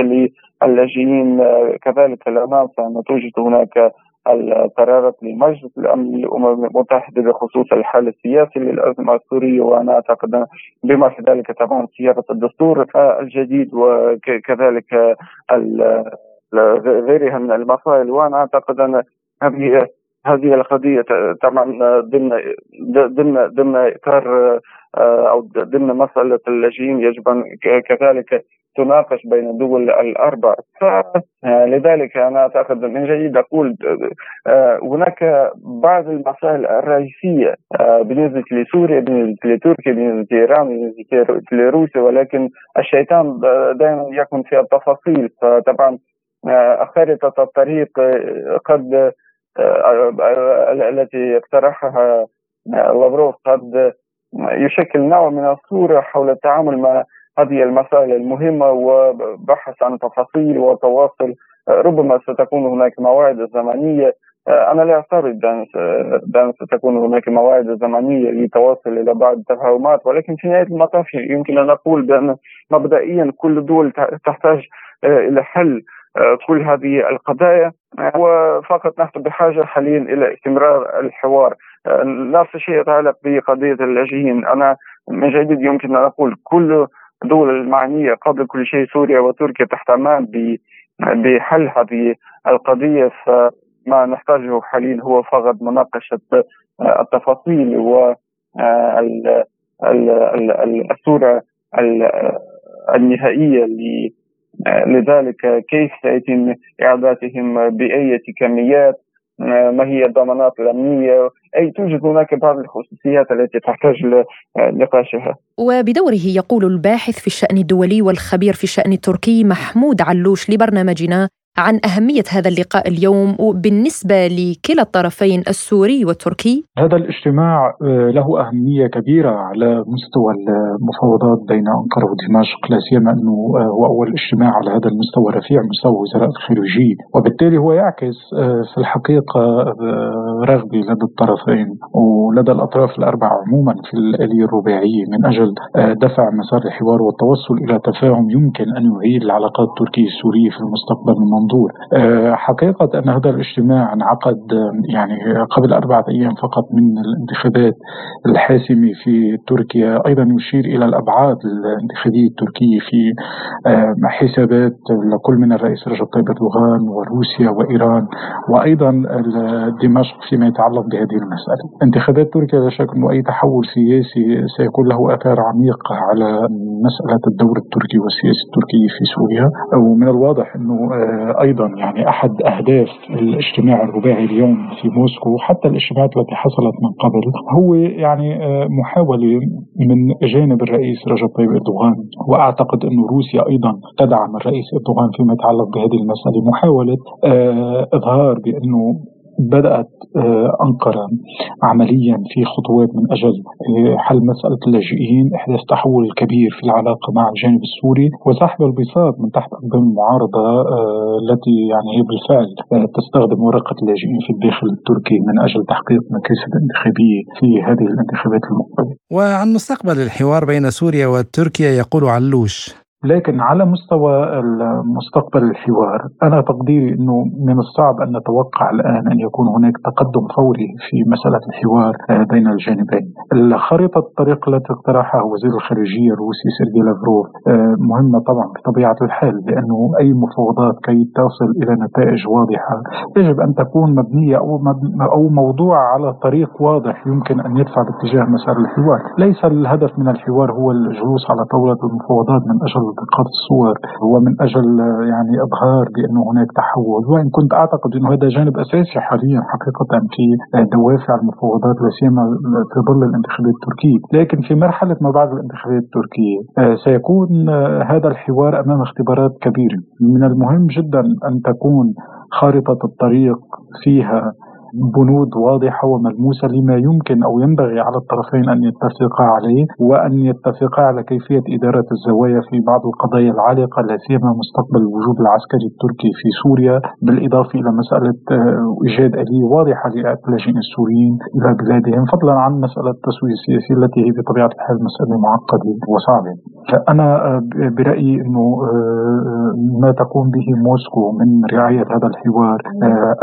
للاجئين كذلك الأمام فأن توجد هناك القرارات لمجلس الأمن للأمم المتحدة بخصوص الحال السياسي للأزمة السورية وأنا أعتقد بما في ذلك طبعا صياغه الدستور الجديد وكذلك غيرها من المسائل وأنا أعتقد أن هذه هذه القضية طبعا ضمن ضمن ضمن إطار أو ضمن مسألة اللاجئين يجب أن كذلك تناقش بين الدول الاربع فلذلك أنا اعتقد من جيد أقول آه، هناك بعض المسائل الرئيسية آه، بالنسبة لسوريا بالنسبة لتركيا بالنسبة لإيران بالنسبة لروسيا ولكن الشيطان دائما يكون في التفاصيل. فطبعا آه، خارطه الطريق قد التي اقترحها لافروف قد يشكل نوع من الصورة حول التعامل مع هذه المسائل المهمة وبحث عن تفاصيل وتواصل. ربما ستكون هناك مواعيد زمنية. أنا لا أعترض بأن ستكون هناك مواعيد زمنية لتواصل إلى بعض التفاهمات ولكن في نهاية المطاف يمكن أن نقول بأن مبدئيا كل دول تحتاج إلى حل. كل هذه القضايا وفقط نحن بحاجة حاليا إلى استمرار الحوار. نفس الشيء يتعلق بقضية اللاجئين. أنا من جديد يمكن أن أقول كل الدول المعنية قبل كل شيء سوريا وتركيا تحت أمان بحل هذه القضية. فما نحتاجه حاليا هو فقط مناقشة التفاصيل و الصورة النهائية لذلك كيف سيتم إعادتهم بأية كميات ما هي الضمانات الأمنية؟ أي توجد هناك بعض الخصوصيات التي تحتاج لنقاشها. وبدوره يقول الباحث في الشأن الدولي والخبير في الشأن التركي محمود علوش لبرنامجنا عن أهمية هذا اللقاء اليوم بالنسبة لكلا الطرفين السوري والتركي؟ هذا الاجتماع آه، له أهمية كبيرة على مستوى المفاوضات بين أنقرة ودمشق لا سيما أنه آه، هو أول اجتماع على هذا المستوى رفيع مستوى وزراء الخارجية وبالتالي هو يعكس آه، في الحقيقة رغبة لدى الطرفين ولدى الأطراف الأربعة عموما في الآلية الرباعية من أجل دفع مسار الحوار والتوصل إلى تفاهم يمكن أن يعيد العلاقات التركية السورية في المستقبل من المنظور آه، حقيقة أن هذا الاجتماع انعقد يعني قبل أربعة أيام فقط من الانتخابات الحاسمة في تركيا. أيضا يشير إلى الأبعاد الانتخابية التركية في آه، حسابات لكل من الرئيس رجب طيب أردوغان وروسيا وإيران وأيضا دمشق فيما يتعلق بهذه المسألة. انتخابات تركيا لا شك أنه أي تحول سياسي سيكون له أثار عميقة على مسألة الدور التركي والسياسة التركية في سوريا. ومن الواضح أنه أيضا يعني أحد أهداف الاجتماع الرباعي اليوم في موسكو حتى الاجتماعات التي حصلت من قبل هو يعني آه، محاولة من جانب الرئيس رجب طيب إردوغان وأعتقد إنه روسيا أيضا تدعم الرئيس إردوغان فيما يتعلق بهذه المسألة محاولة آه، إظهار بأنه بدأت آه، أنقرة عمليا في خطوات من أجل آه، حل مسألة اللاجئين إحداث تحول كبير في العلاقة مع الجانب السوري وسحب البساط من تحت أقدام المعارضة آه، التي يعني هي بالفعل تستخدم ورقة اللاجئين في الداخل التركي من أجل تحقيق مكاسب انتخابية في هذه الانتخابات المقبلة. وعن مستقبل الحوار بين سوريا وتركيا يقول علوش لكن على مستوى مستقبل الحوار أنا تقديري أنه من الصعب أن نتوقع الآن أن يكون هناك تقدم فوري في مسألة الحوار آه، بين الجانبين. الخريطة الطريق التي اقترحها وزير الخارجية الروسي سيرجي لافروف آه، مهمة طبعا بطبيعة الحال لأنه أي مفاوضات كي تصل إلى نتائج واضحة يجب أن تكون مبنية أو, أو موضوعة على طريق واضح يمكن أن يدفع باتجاه مسار الحوار. ليس الهدف من الحوار هو الجلوس على طاولة المفاوضات من أجل التقاط الصور ومن أجل يعني إظهار بانه هناك تحول. وإن كنت أعتقد أنه هذا جانب أساسي حاليا حقيقة في دوافع المفاوضات لا سيما في ظل الانتخابات التركية، لكن في مرحلة ما بعد الانتخابات التركية آه، سيكون آه، هذا الحوار أمام اختبارات كبيرة، من المهم جدا أن تكون خارطة الطريق فيها بنود واضحة وملموسة لما يمكن أو ينبغي على الطرفين أن يتفقا عليه وأن يتفقا على كيفية إدارة الزوايا في بعض القضايا العالقة لا سيما مستقبل الوجود العسكري التركي في سوريا. بالإضافة إلى مسألة آه، إيجاد آلية واضحة لإعادة اللاجئين السوريين إلى بلادهم فضلا عن مسألة التسوية السياسية التي هي بطبيعة الحال مسألة معقدة وصعبة. فأنا آه، برأيي أنه آه، ما تقوم به موسكو من رعاية هذا الحوار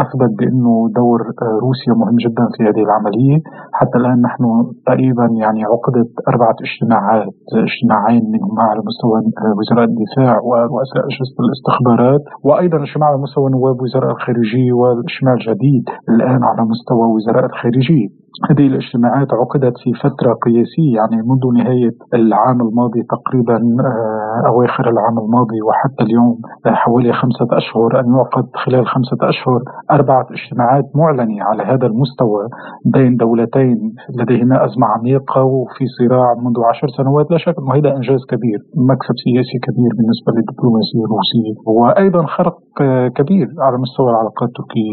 أثبت بأنه دور روسيا مهم جدا في هذه العملية حتى الآن نحن تقريبا يعني عقدت أربعة اجتماعات اجتماعين منهما على مستوى وزراء الدفاع ورؤساء أجهزة الاستخبارات وأيضا اجتماع على مستوى نواب وزراء الخارجية والإجتماع الجديد الآن على مستوى وزراء الخارجية. هذه الاجتماعات عقدت في فترة قياسية يعني منذ نهاية العام الماضي تقريبا آه، أواخر العام الماضي وحتى اليوم آه، حوالي خمسة أشهر أن يعقد خلال خمسة أشهر أربعة اجتماعات معلنة على هذا المستوى بين دولتين لديهما أزمة عميقة وفي صراع منذ عشر سنوات. لا شك أنه هذا إنجاز كبير مكسب سياسي كبير بالنسبة للدبلوماسية الروسية. وأيضا خرق آه، كبير على مستوى العلاقات التركية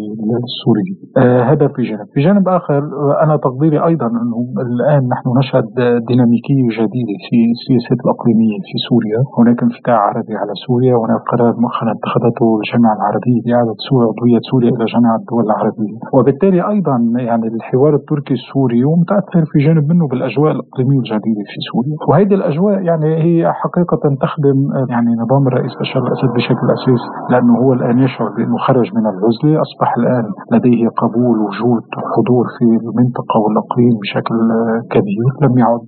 السورية. هذا في جانب. في جانب آخر أنا أنا تقديري أيضا أنه الآن نحن نشهد ديناميكية جديدة في السياسات الإقليمية في سوريا. هناك انفتاح عربي على سوريا وهناك قرار مؤخرا اتخذته الجامعة العربية بإعادة عضوية سوريا إلى جامعة الدول العربية. وبالتالي أيضا يعني الحوار التركي السوري متأثر في جانب منه بالأجواء الإقليمية الجديدة في سوريا. وهذه الأجواء يعني هي حقيقة تخدم يعني نظام الرئيس بشار الأسد بشكل أساسي لأنه هو الآن يشعر بأنه خرج من العزلة أصبح الآن لديه قبول وجود حضور في المنطقة. المنطقة والإقليم بشكل كبير. لم يعد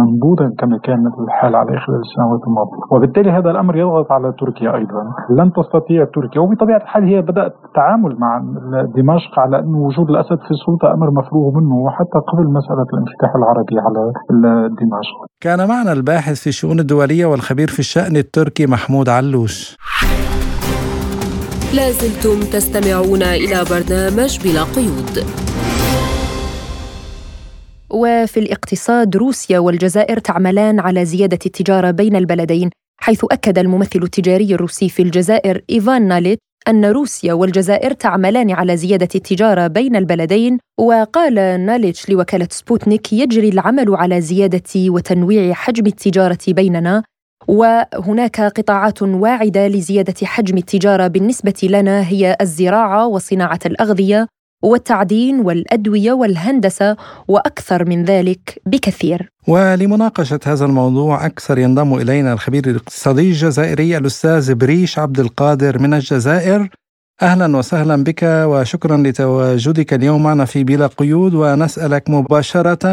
منبوذا كما كان الحال على خلال السنوات الماضية. وبالتالي هذا الأمر يضغط على تركيا أيضا. لن تستطيع تركيا وبطبيعة الحال هي بدأت التعامل مع دمشق على أن وجود الأسد في السلطة أمر مفروغ منه وحتى قبل مسألة الانفتاح العربي على دمشق. كان معنا الباحث في الشؤون الدولية والخبير في الشأن التركي محمود علوش. لازلتم تستمعون إلى برنامج بلا قيود. وفي الاقتصاد روسيا والجزائر تعملان على زيادة التجارة بين البلدين حيث أكد الممثل التجاري الروسي في الجزائر إيفان ناليتش أن روسيا والجزائر تعملان على زيادة التجارة بين البلدين وقال ناليتش لوكالة سبوتنيك يجري العمل على زيادة وتنويع حجم التجارة بيننا وهناك قطاعات واعدة لزيادة حجم التجارة بالنسبة لنا هي الزراعة وصناعة الأغذية والتعدين والأدوية والهندسة وأكثر من ذلك بكثير. ولمناقشة هذا الموضوع أكثر ينضم إلينا الخبير الاقتصادي الجزائري الأستاذ بريش عبد القادر من الجزائر أهلا وسهلا بك وشكرا لتواجدك اليوم معنا في بلا قيود ونسألك مباشرة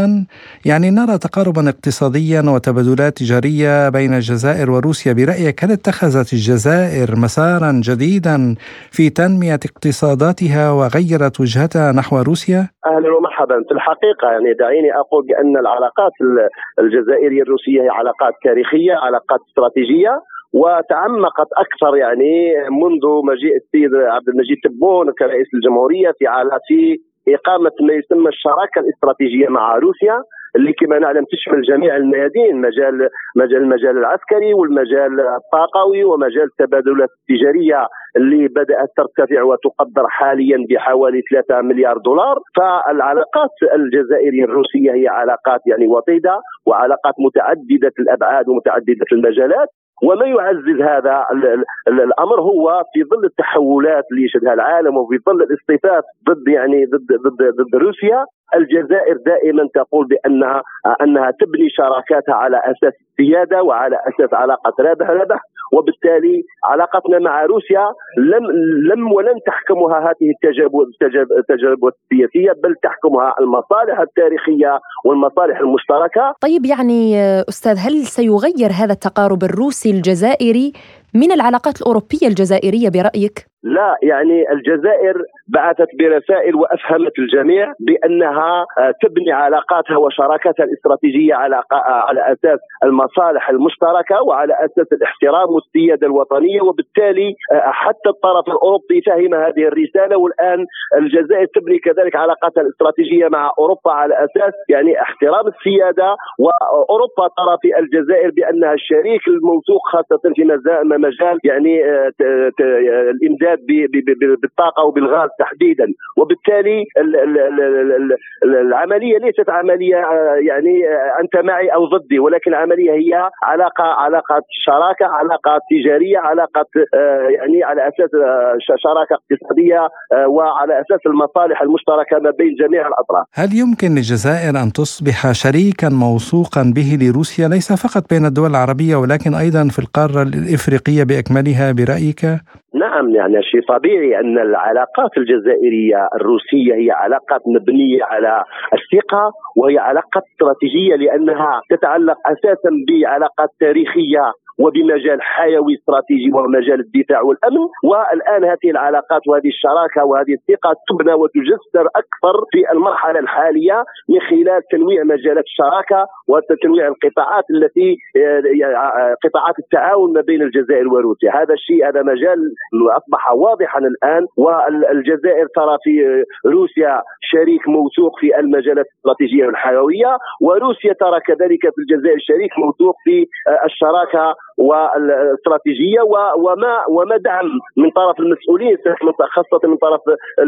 يعني نرى تقاربا اقتصاديا وتبادلات تجارية بين الجزائر وروسيا برأيك هل اتخذت الجزائر مسارا جديدا في تنمية اقتصاداتها وغيرت وجهتها نحو روسيا؟ أهلا ومرحبا في الحقيقة يعني دعيني أقول بأن العلاقات الجزائرية الروسية هي علاقات تاريخية علاقات استراتيجية وتعمقت أكثر يعني منذ مجيء السيد عبد المجيد تبون كرئيس الجمهورية في في إقامة ما يسمى الشراكة الاستراتيجية مع روسيا اللي كما نعلم تشمل جميع الميادين مجال مجال المجال العسكري والمجال الطاقوي ومجال التبادلات التجارية اللي بدأت ترتفع وتقدر حاليا بحوالي 3 مليار دولار. فالعلاقات الجزائرية الروسية هي علاقات يعني وطيدة وعلاقات متعددة الأبعاد ومتعددة المجالات. وما يعزز هذا الأمر هو في ظل التحولات اللي يشهدها العالم وفي ظل الاصطفاف ضد يعني ضد ضد ضد روسيا الجزائر دائما تقول بانها أنها تبني شراكاتها على أساس السياده وعلى أساس علاقة رابح رابح. وبالتالي علاقتنا مع روسيا لم لم ولن تحكمها هذه التجارب السياسية بل تحكمها المصالح التاريخية والمصالح المشتركة. طيب يعني أستاذ هل سيغير هذا التقارب الروسي الجزائري من العلاقات الأوروبية الجزائرية برأيك؟ لا يعني الجزائر بعثت برسائل وأفهمت الجميع بأنها آه، تبني علاقاتها وشراكتها الاستراتيجية على آه، على أساس المصالح المشتركة وعلى أساس الاحترام والسيادة الوطنية وبالتالي آه، حتى الطرف الأوروبي فهم هذه الرسالة. والآن الجزائر تبني كذلك علاقاتها الاستراتيجية مع أوروبا على أساس يعني احترام السيادة. وأوروبا ترى في الجزائر بأنها الشريك الموثوق خاصة في مجال يعني الإمداد البلاد بالطاقة وبالغاز تحديدا وبالتالي العملية ليست عملية آه، يعني آه، أنت معي أو ضدي ولكن العملية هي علاقة علاقة شراكة علاقة تجارية علاقة آه، يعني على أساس شراكة اقتصادية وعلى أساس المصالح المشتركة ما بين جميع الأطراف. هل يمكن للجزائر أن تصبح شريكا موثوقا به لروسيا ليس فقط بين الدول العربية ولكن أيضا في القارة الإفريقية بأكملها برأيك؟ نعم يعني شيء طبيعي أن العلاقات الجزائرية الروسية هي علاقات مبنية على الثقة وهي علاقات استراتيجية لأنها تتعلق أساسا بعلاقات تاريخية وبمجال حيوي استراتيجي وهو مجال الدفاع والأمن. والآن هذه العلاقات وهذه الشراكة وهذه الثقة تبنى وتجسر أكثر في المرحلة الحالية من خلال تنويع مجالات الشراكة وتنويع القطاعات التي قطاعات التعاون ما بين الجزائر وروسيا. هذا الشيء هذا مجال أصبح واضحا الآن. والجزائر ترى في روسيا شريك موثوق في المجالات الاستراتيجية والحيويه وروسيا ترى كذلك في الجزائر شريك موثوق في الشراكة والاستراتيجية وما وما دعم من طرف المسؤولين خاصة من طرف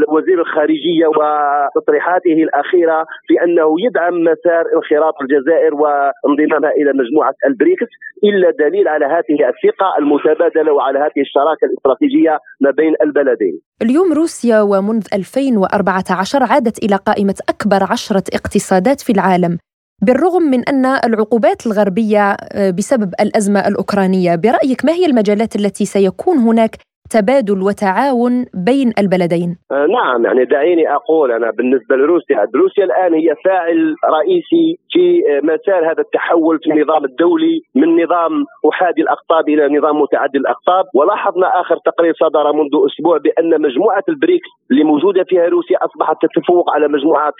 وزير الخارجية وتصريحاته الأخيرة في أنه يدعم مسار انخراط الجزائر وانضمامها إلى مجموعة البريكس إلا دليل على هذه الثقة المتبادلة وعلى هذه الشراكة الاستراتيجية ما بين البلدين. اليوم روسيا ومنذ 2014 عادت إلى قائمة أكبر عشرة اقتصادات في العالم بالرغم من أن العقوبات الغربية آه، بسبب الأزمة الأوكرانية برأيك ما هي المجالات التي سيكون هناك تبادل وتعاون بين البلدين. آه، نعم يعني دعيني أقول أنا بالنسبة لروسيا روسيا الآن هي فاعل رئيسي في آه، مسار هذا التحول في النظام الدولي من نظام أحادي الأقطاب إلى نظام متعدد الأقطاب. ولاحظنا آخر تقرير صدر منذ أسبوع بأن مجموعة البريكس اللي موجودة فيها روسيا أصبحت تتفوق على مجموعه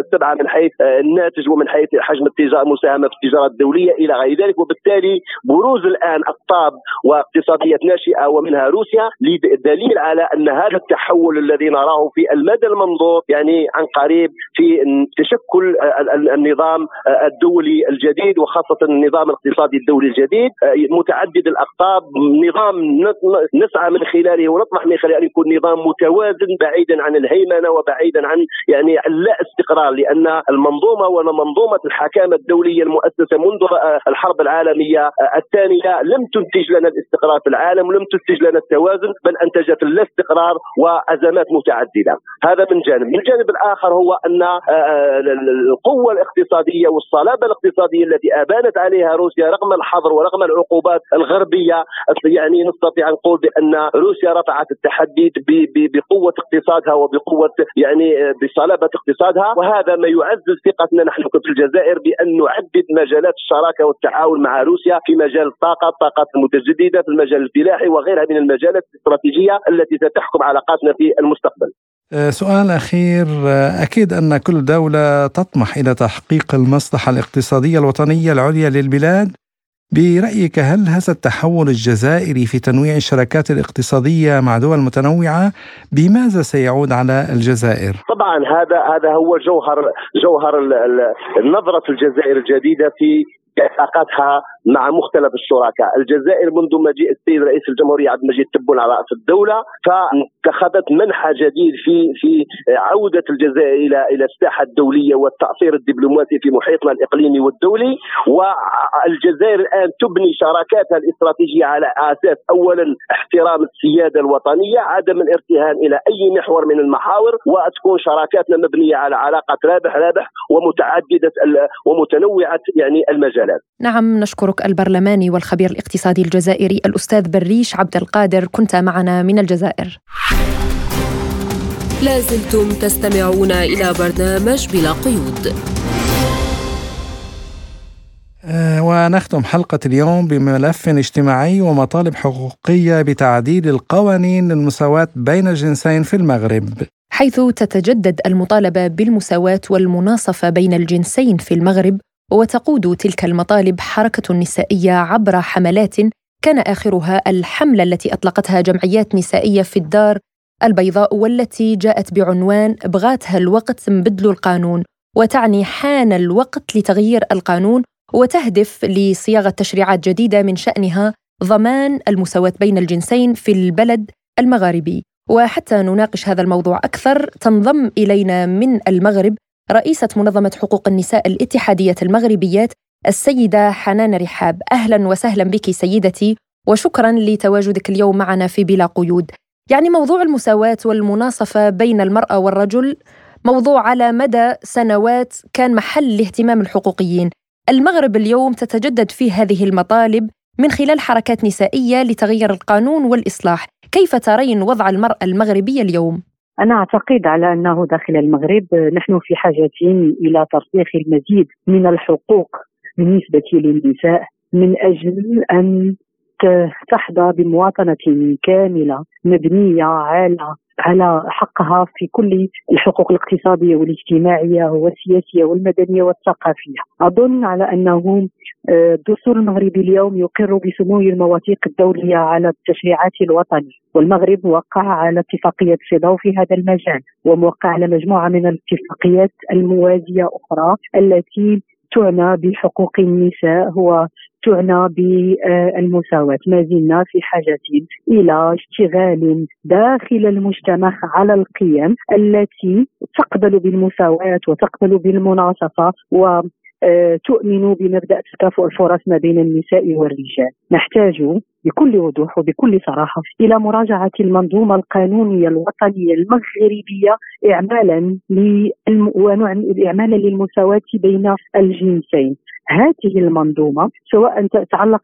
السبعة من حيث آه، الناتج ومن حيث حجم التجاره المساهمه في التجارة الدولية إلى غير ذلك. وبالتالي بروز الآن أقطاب واقتصاديات ناشئة ومنها روسيا دليل على أن هذا التحول الذي نراه في المدى المنظور يعني عن قريب في تشكل النظام الدولي الجديد وخاصة النظام الاقتصادي الدولي الجديد متعدد الأقطاب نظام نسعى من خلاله ونطمح من خلاله أن يكون نظام متوازن بعيدا عن الهيمنة وبعيدا عن يعني اللا استقرار لأن المنظومة ومنظومه الحكامه الدولية المؤسسة منذ الحرب العالمية الثانية لم تنتج لنا الاستقرار في العالم ولم تنتج لنا التوازن بل انتجت الا استقرار وأزمات متعددة. هذا من جانب. من الجانب الآخر هو أن آه، آه، القوة الاقتصادية والصلابة الاقتصادية التي آبانت عليها روسيا رغم الحظر ورغم العقوبات الغربية يعني نستطيع أن نقول بأن روسيا رفعت التحدي بقوة اقتصادها وبقوة يعني آه، بصلابة اقتصادها. وهذا ما يعزز ثقتنا نحن في الجزائر بأن نعدد مجالات الشراكة والتعاون مع روسيا في مجال الطاقة الطاقات المتجددة في المجال الفلاحي وغيرها من المجالات. الاستراتيجية التي ستحكم علاقاتنا في المستقبل. آه، سؤال أخير آه، أكيد أن كل دولة تطمح إلى تحقيق المصلحة الاقتصادية الوطنية العليا للبلاد برأيك هل هذا التحول الجزائري في تنويع الشراكات الاقتصادية مع دول متنوعة بماذا سيعود على الجزائر؟ طبعا هذا هذا هو جوهر جوهر النظرة الجزائر الجديدة في علاقاتها مع مختلف الشركاء، الجزائر منذ مجيء السيد رئيس الجمهورية عبد المجيد تبون على رأس الدولة فاتخذت منحى جديد في في عودة الجزائر إلى إلى الساحة الدولية والتأثير الدبلوماسي في محيطنا الإقليمي والدولي. والجزائر الآن تبني شراكاتها الاستراتيجية على أساس اولا احترام السيادة الوطنية، عدم الارتهان إلى أي محور من المحاور وتكون شراكاتنا مبنية على علاقه رابح رابح ومتعددة ومتنوعة يعني المجالات. نعم نشكر نشكرك البرلماني والخبير الاقتصادي الجزائري الأستاذ بريش عبد القادر كنت معنا من الجزائر. لازلتم تستمعون إلى برنامج بلا قيود. آه، ونختم حلقة اليوم بملف اجتماعي ومطالب حقوقية بتعديل القوانين للمساواة بين الجنسين في المغرب. حيث تتجدد المطالبة بالمساواة والمناصفة بين الجنسين في المغرب وتقود تلك المطالب حركة نسائية عبر حملات كان آخرها الحملة التي أطلقتها جمعيات نسائية في الدار البيضاء والتي جاءت بعنوان بغاتها الوقت نبدلوا القانون وتعني حان الوقت لتغيير القانون وتهدف لصياغة تشريعات جديدة من شأنها ضمان المساواة بين الجنسين في البلد المغاربي. وحتى نناقش هذا الموضوع أكثر تنضم إلينا من المغرب رئيسة منظمة حقوق النساء الاتحادية المغربيات السيدة حنان رحاب. أهلا وسهلا بك سيدتي وشكرا لتواجدك اليوم معنا في بلا قيود. يعني موضوع المساواة والمناصفة بين المرأة والرجل موضوع على مدى سنوات كان محل لاهتمام الحقوقيين. المغرب اليوم تتجدد فيه هذه المطالب من خلال حركات نسائية لتغيير القانون والإصلاح. كيف ترين وضع المرأة المغربية اليوم؟ أنا أعتقد على أنه داخل المغرب نحن في حاجة إلى ترسيخ المزيد من الحقوق بالنسبة للنساء من أجل أن تحظى بمواطنة كاملة مبنية على على حقها في كل الحقوق الاقتصادية والاجتماعية والسياسية والمدنية والثقافية. أظن على آه، الدستور المغربي اليوم يقر بسمو المواثيق الدولية على التشريعات الوطنية والمغرب وقع على اتفاقية سيداو في هذا المجال وموقع على مجموعة من الاتفاقيات الموازية أخرى التي تعنى بحقوق النساء هو تعنى بالمساواة. ما زلنا في حاجة إلى اشتغال داخل المجتمع على القيم التي تقبل بالمساواة وتقبل بالمناصفة و آه، تؤمن بمبدأ تكافؤ الفرص ما بين النساء والرجال. نحتاج بكل وضوح وبكل صراحة إلى مراجعة المنظومة القانونية الوطنية المغربية اعمالا اعمالا للمساواة بين الجنسين. هذه المنظومة سواء تتعلق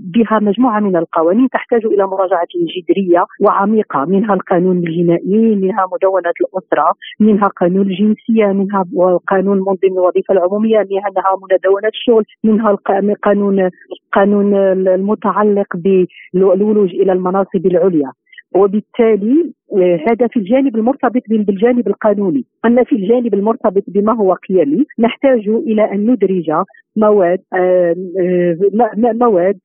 بها مجموعة من القوانين تحتاج إلى مراجعة جذرية وعميقة منها القانون الجنائي منها مدونة الأسرة منها قانون الجنسية منها قانون منظم الوظيفة العمومية منها مدونة الشغل منها قانون قانون المتعلق بالولوج إلى المناصب العليا. وبالتالي آه، هذا في الجانب المرتبط بالجانب القانوني. أما في الجانب المرتبط بما هو قيمي نحتاج إلى أن ندرج مواد آه، آه، مواد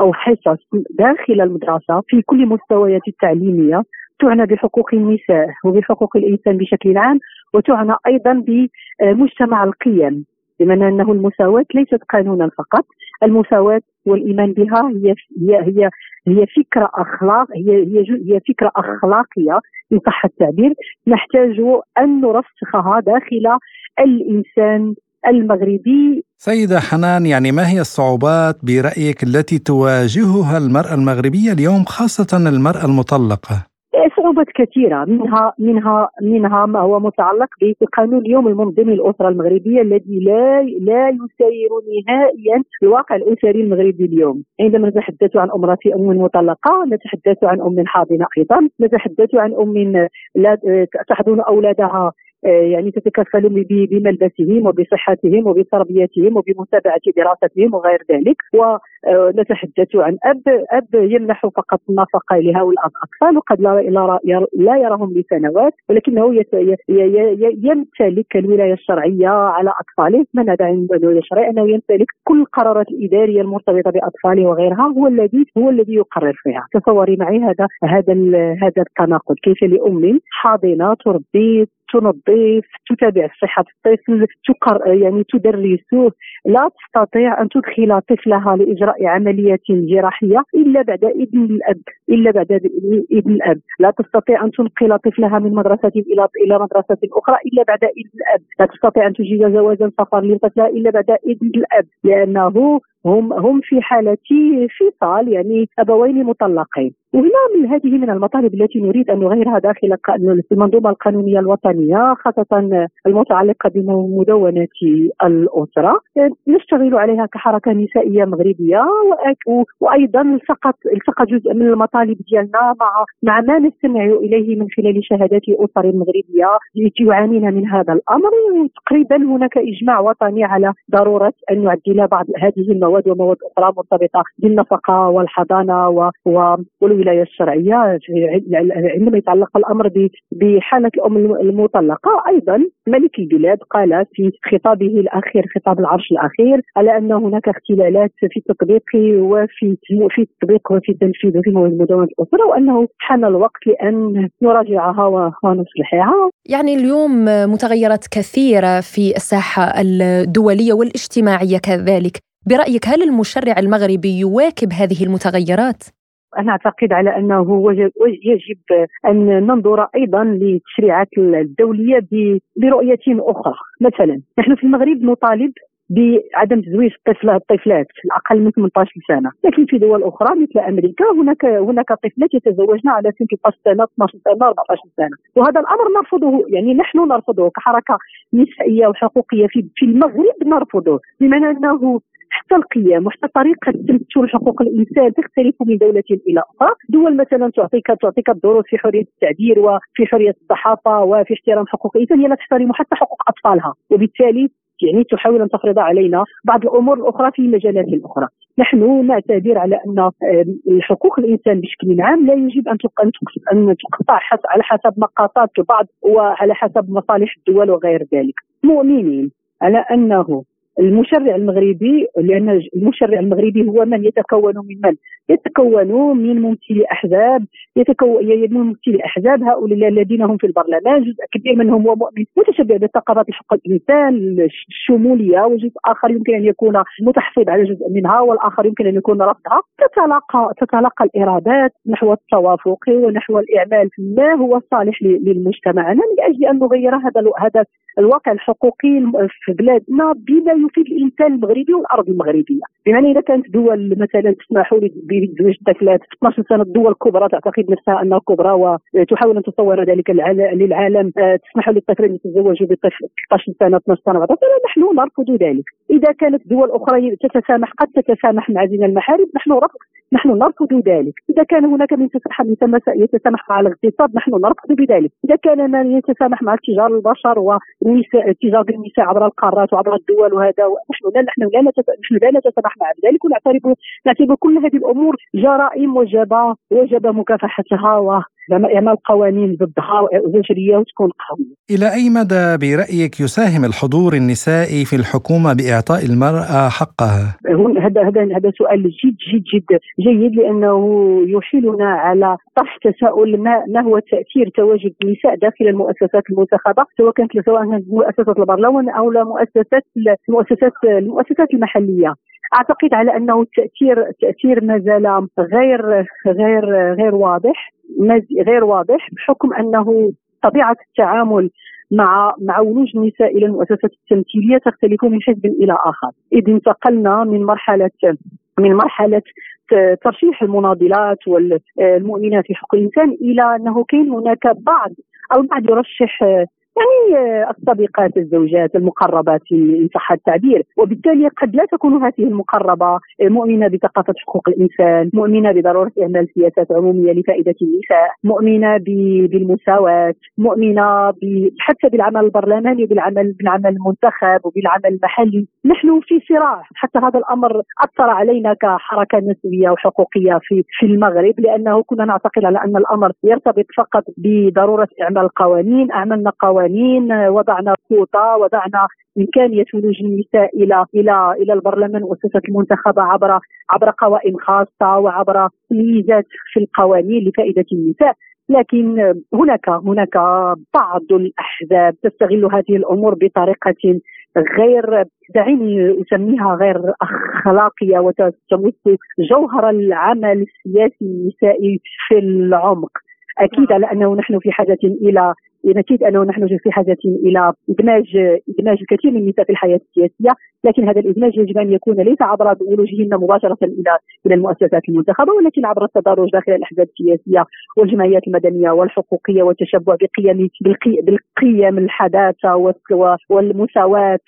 أو حصص داخل المدرسة في كل مستويات التعليمية تعنى بحقوق النساء وبحقوق الإنسان بشكل عام وتعنى أيضا بمجتمع القيم. بمعنى أنه المساواة ليست قانونا فقط المساواة والإيمان بها هي هي هي هي فكرة أخلاق هي هي هي فكرة أخلاقية ان صح التعبير نحتاج أن نرسخها داخل الإنسان المغربي سيدة حنان يعني ما هي الصعوبات برأيك التي تواجهها المرأة المغربية اليوم خاصة المرأة المطلقة؟ صعوبات كثيرة منها منها منها ما هو متعلق بقانون اليوم المنظم للأسرة المغربية الذي لا لا يسير نهائيا الواقع الأسري المغربي اليوم. عندما نتحدث عن امراه أم مطلقة نتحدث عن أم حاضنة أيضا نتحدث عن أم لا تحضن أولادها يعني تتكفل بملبسهم وبصحتهم وبتربيتهم وبمتابعة دراستهم وغير ذلك. ونتحدث عن أب أب يمنح فقط النفقه لهؤلاء الأطفال وقد لا لا يراهم لسنوات ولكنه يمتلك الولاية الشرعية على أطفاله. من هذا عند الولاية الشرعية؟ أنه يمتلك كل القرارات الاداريه المرتبطة بأطفاله وغيرها هو الذي هو الذي يقرر فيها. تصوري معي هذا هذا هذا التناقض. كيف لأم حاضنة تربي تنظف تتابع صحة الطفل تقر يعني تدرسه لا تستطيع أن تدخل طفلها لإجراء عملية جراحية إلا بعد إذن الأب إلا بعد إذن الأب. لا تستطيع أن تنقل طفلها من مدرسة إلى إلى مدرسة أخرى إلا بعد إذن الأب. لا تستطيع أن تجيز جوازا سفر لطفلها إلا بعد إذن الأب لأنه هم هم في حالة فصال يعني أبوين مطلقين. وهنا من هذه من المطالب التي نريد أن نغيرها داخل المنظومة القانونية الوطنية خاصة المتعلقة بمدونه الأسرة. نشتغل عليها كحركة نسائية مغربية وأيضا التقط التقى جزء من المطالب ديالنا مع مع ما نستمع إليه من خلال شهادات أسر مغربية يعانين من هذا الأمر. تقريبا هناك إجماع وطني على ضرورة أن نعدل بعض هذه المواد ومواد أخرى مرتبطة بالنفقة والحضانة والولايه الشرعية عندما يتعلق الأمر بحالة الأم المطلقة أيضا ملك البلاد قال في خطابه الأخير خطاب العرش الأخير على أن هناك اختلالات في التطبيق وفي في التطبيق وفي التنفيذ وفي مدونة الاسره وأنه حان الوقت لأن نراجعها ونصلحها. يعني اليوم متغيرات كثيرة في الساحة الدولية والاجتماعية كذلك، برأيك هل المشرع المغربي يواكب هذه المتغيرات؟ أنا أعتقد على أنه يجب أن ننظر أيضا للتشريعات الدولية برؤية أخرى. مثلا نحن في المغرب نطالب بعدم تزويج الطفل الطفلات الاقل من 18 سنة، لكن في دول أخرى مثل أمريكا هناك هناك طفلات يتزوجن على سن 13 سنة 12 سنة 14 سنة، وهذا الأمر نرفضه يعني نحن نرفضه كحركة نسائية وحقوقية في في المغرب نرفضه، بمعنى أنه حتى القيم وحتى طريقة تمثل حقوق الإنسان تختلف من دولة إلى أخرى، دول مثلا تعطيك تعطيك الدروس في حرية التعبير وفي حرية الصحافة وفي احترام حقوق الإنسان هي لا تحترم حتى حقوق أطفالها، وبالتالي يعني تحاول أن تفرض علينا بعض الأمور الأخرى في مجالات أخرى نحن نعتبر على أن حقوق الإنسان بشكل عام لا يجب أن أن تقطع على حسب مقاطات البعض وعلى حسب مصالح الدول وغير ذلك. مؤمنين على أنه المشرع المغربي لأن المشرع المغربي هو من يتكون من من؟ يتكون من ممثلي احزاب يتكون من ممثلي احزاب هؤلاء الذين هم في البرلمان جزء كبير منهم هو مؤمن متشبع بثقافات حقوق الإنسان الشمولية وجزء آخر يمكن أن يكون متحفظ على جزء منها والآخر يمكن أن يكون رفضها. تتلاقى تتلاقى الإرادات نحو التوافق ونحو الإعمال. ما هو الصالح للمجتمع؟ من أجل أن نغير هذا هذا الواقع الحقوقي في بلادنا بما يفيد الإنسان المغربي والأرض المغربية. بمعنى إذا كانت دول مثلا تسمح بزواج الطفلات 12 سنه الدول الكبرى تعتقد نفسها أنها كبرى وتحاول أن تصور ذلك للعالم آه، تسمح للطفل ان يتزوجوا بطفل 16 سنة 12 سنة 14 سنه نحن نرفض ذلك. إذا كانت دول أخرى تتسامح قد تتسامح مع زنا المحارم نحن رفض نحن نرفض ذلك. إذا كان هناك من يتسامح مع الاغتصاب نحن نرفض بذلك. إذا كان من يتسامح مع تجار البشر والنساء تجار النساء عبر القارات وعبر الدول وهذا نحن لا نحن لا نحن لا نتسامح مع ذلك. ونعتبر نعتبر كل هذه الأمور جرائم وجب وجب مكافحتها اعمال قوانين ضدها زجريه وتكون قوية. إلى أي مدى برأيك يساهم الحضور النسائي في الحكومة بإعطاء المرأة حقها؟ هذا هذا هذا سؤال جد جد جد جيد لأنه يحيلنا على طرح تساؤل ما ما هو تأثير تواجد النساء داخل المؤسسات المنتخبة سواء كانت سواء كانت مؤسسات البرلمان أو مؤسسات المؤسسات المؤسسات المحلية. أعتقد على أنه التاثير التاثير ما زال غير غير غير واضح. غير واضح بحكم أنه طبيعة التعامل مع مع ولوج النساء إلى المؤسسات التمثيلية تختلف من حزب إلى آخر، إذ انتقلنا من مرحله من مرحلة ترشيح المناضلات والمؤمنات في حقوق الإنسان إلى أنه كاين هناك بعض البعض يرشح يعني الصديقات الزوجات المقربات ان صح التعبير. وبالتالي قد لا تكون هذه المقربة مؤمنة بثقافة حقوق الإنسان مؤمنة بضرورة اعمال سياسات عمومية لفائدة النساء مؤمنة بالمساواة مؤمنة حتى بالعمل البرلماني وبالعمل بالعمل المنتخب وبالعمل المحلي. نحن في صراع. حتى هذا الأمر أثر علينا كحركة نسوية وحقوقية في في المغرب لأنه كنا نعتقد على أن الأمر يرتبط فقط بضرورة إعمال قوانين أعملنا قوانين قوانين وضعنا كوطه وضعنا إمكانية ولوج النساء إلى إلى إلى البرلمان والمؤسسات المنتخبة عبر عبر قوائم خاصة وعبر ميزات في القوانين لفائدة النساء. لكن هناك هناك بعض الأحزاب تستغل هذه الأمور بطريقة غير دعيني اسميها غير أخلاقية وتمس جوهر العمل السياسي النسائي في العمق. أكيد على انه نحن في حاجة إلى نكيد أنه نحن في حاجة إلى إدماج إدماج الكثير من النساء في الحياة السياسية لكن هذا الإدماج يجب أن يكون ليس عبر ولوجهن مباشرة إلى إلى المؤسسات المنتخبة ولكن عبر التدرج داخل الأحزاب السياسية والجمعيات المدنية والحقوقية والتشبع بقيم بالقيم الحداثة والمساواة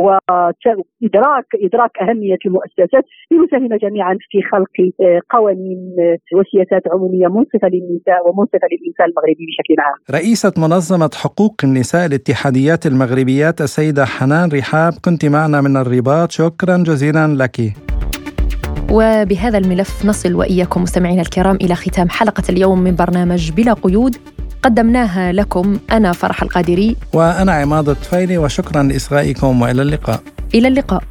وادراك إدراك أهمية المؤسسات لنساهم جميعا في خلق آه، قوانين آه، وسياسات عمومية منصفة للنساء ومنصفة للإنسان المغربي بشكل عام. رئيسة منظمة حقوق النساء الاتحاديات المغربيات السيدة حنان رحاب كنت معنا من الرباط شكرا جزيلا لك. وبهذا الملف نصل وإياكم مستمعينا الكرام إلى ختام حلقة اليوم من برنامج بلا قيود قدمناها لكم. أنا فرح القادري. وأنا عماد الطفيلي وشكرا لإصغائكم وإلى اللقاء. إلى اللقاء.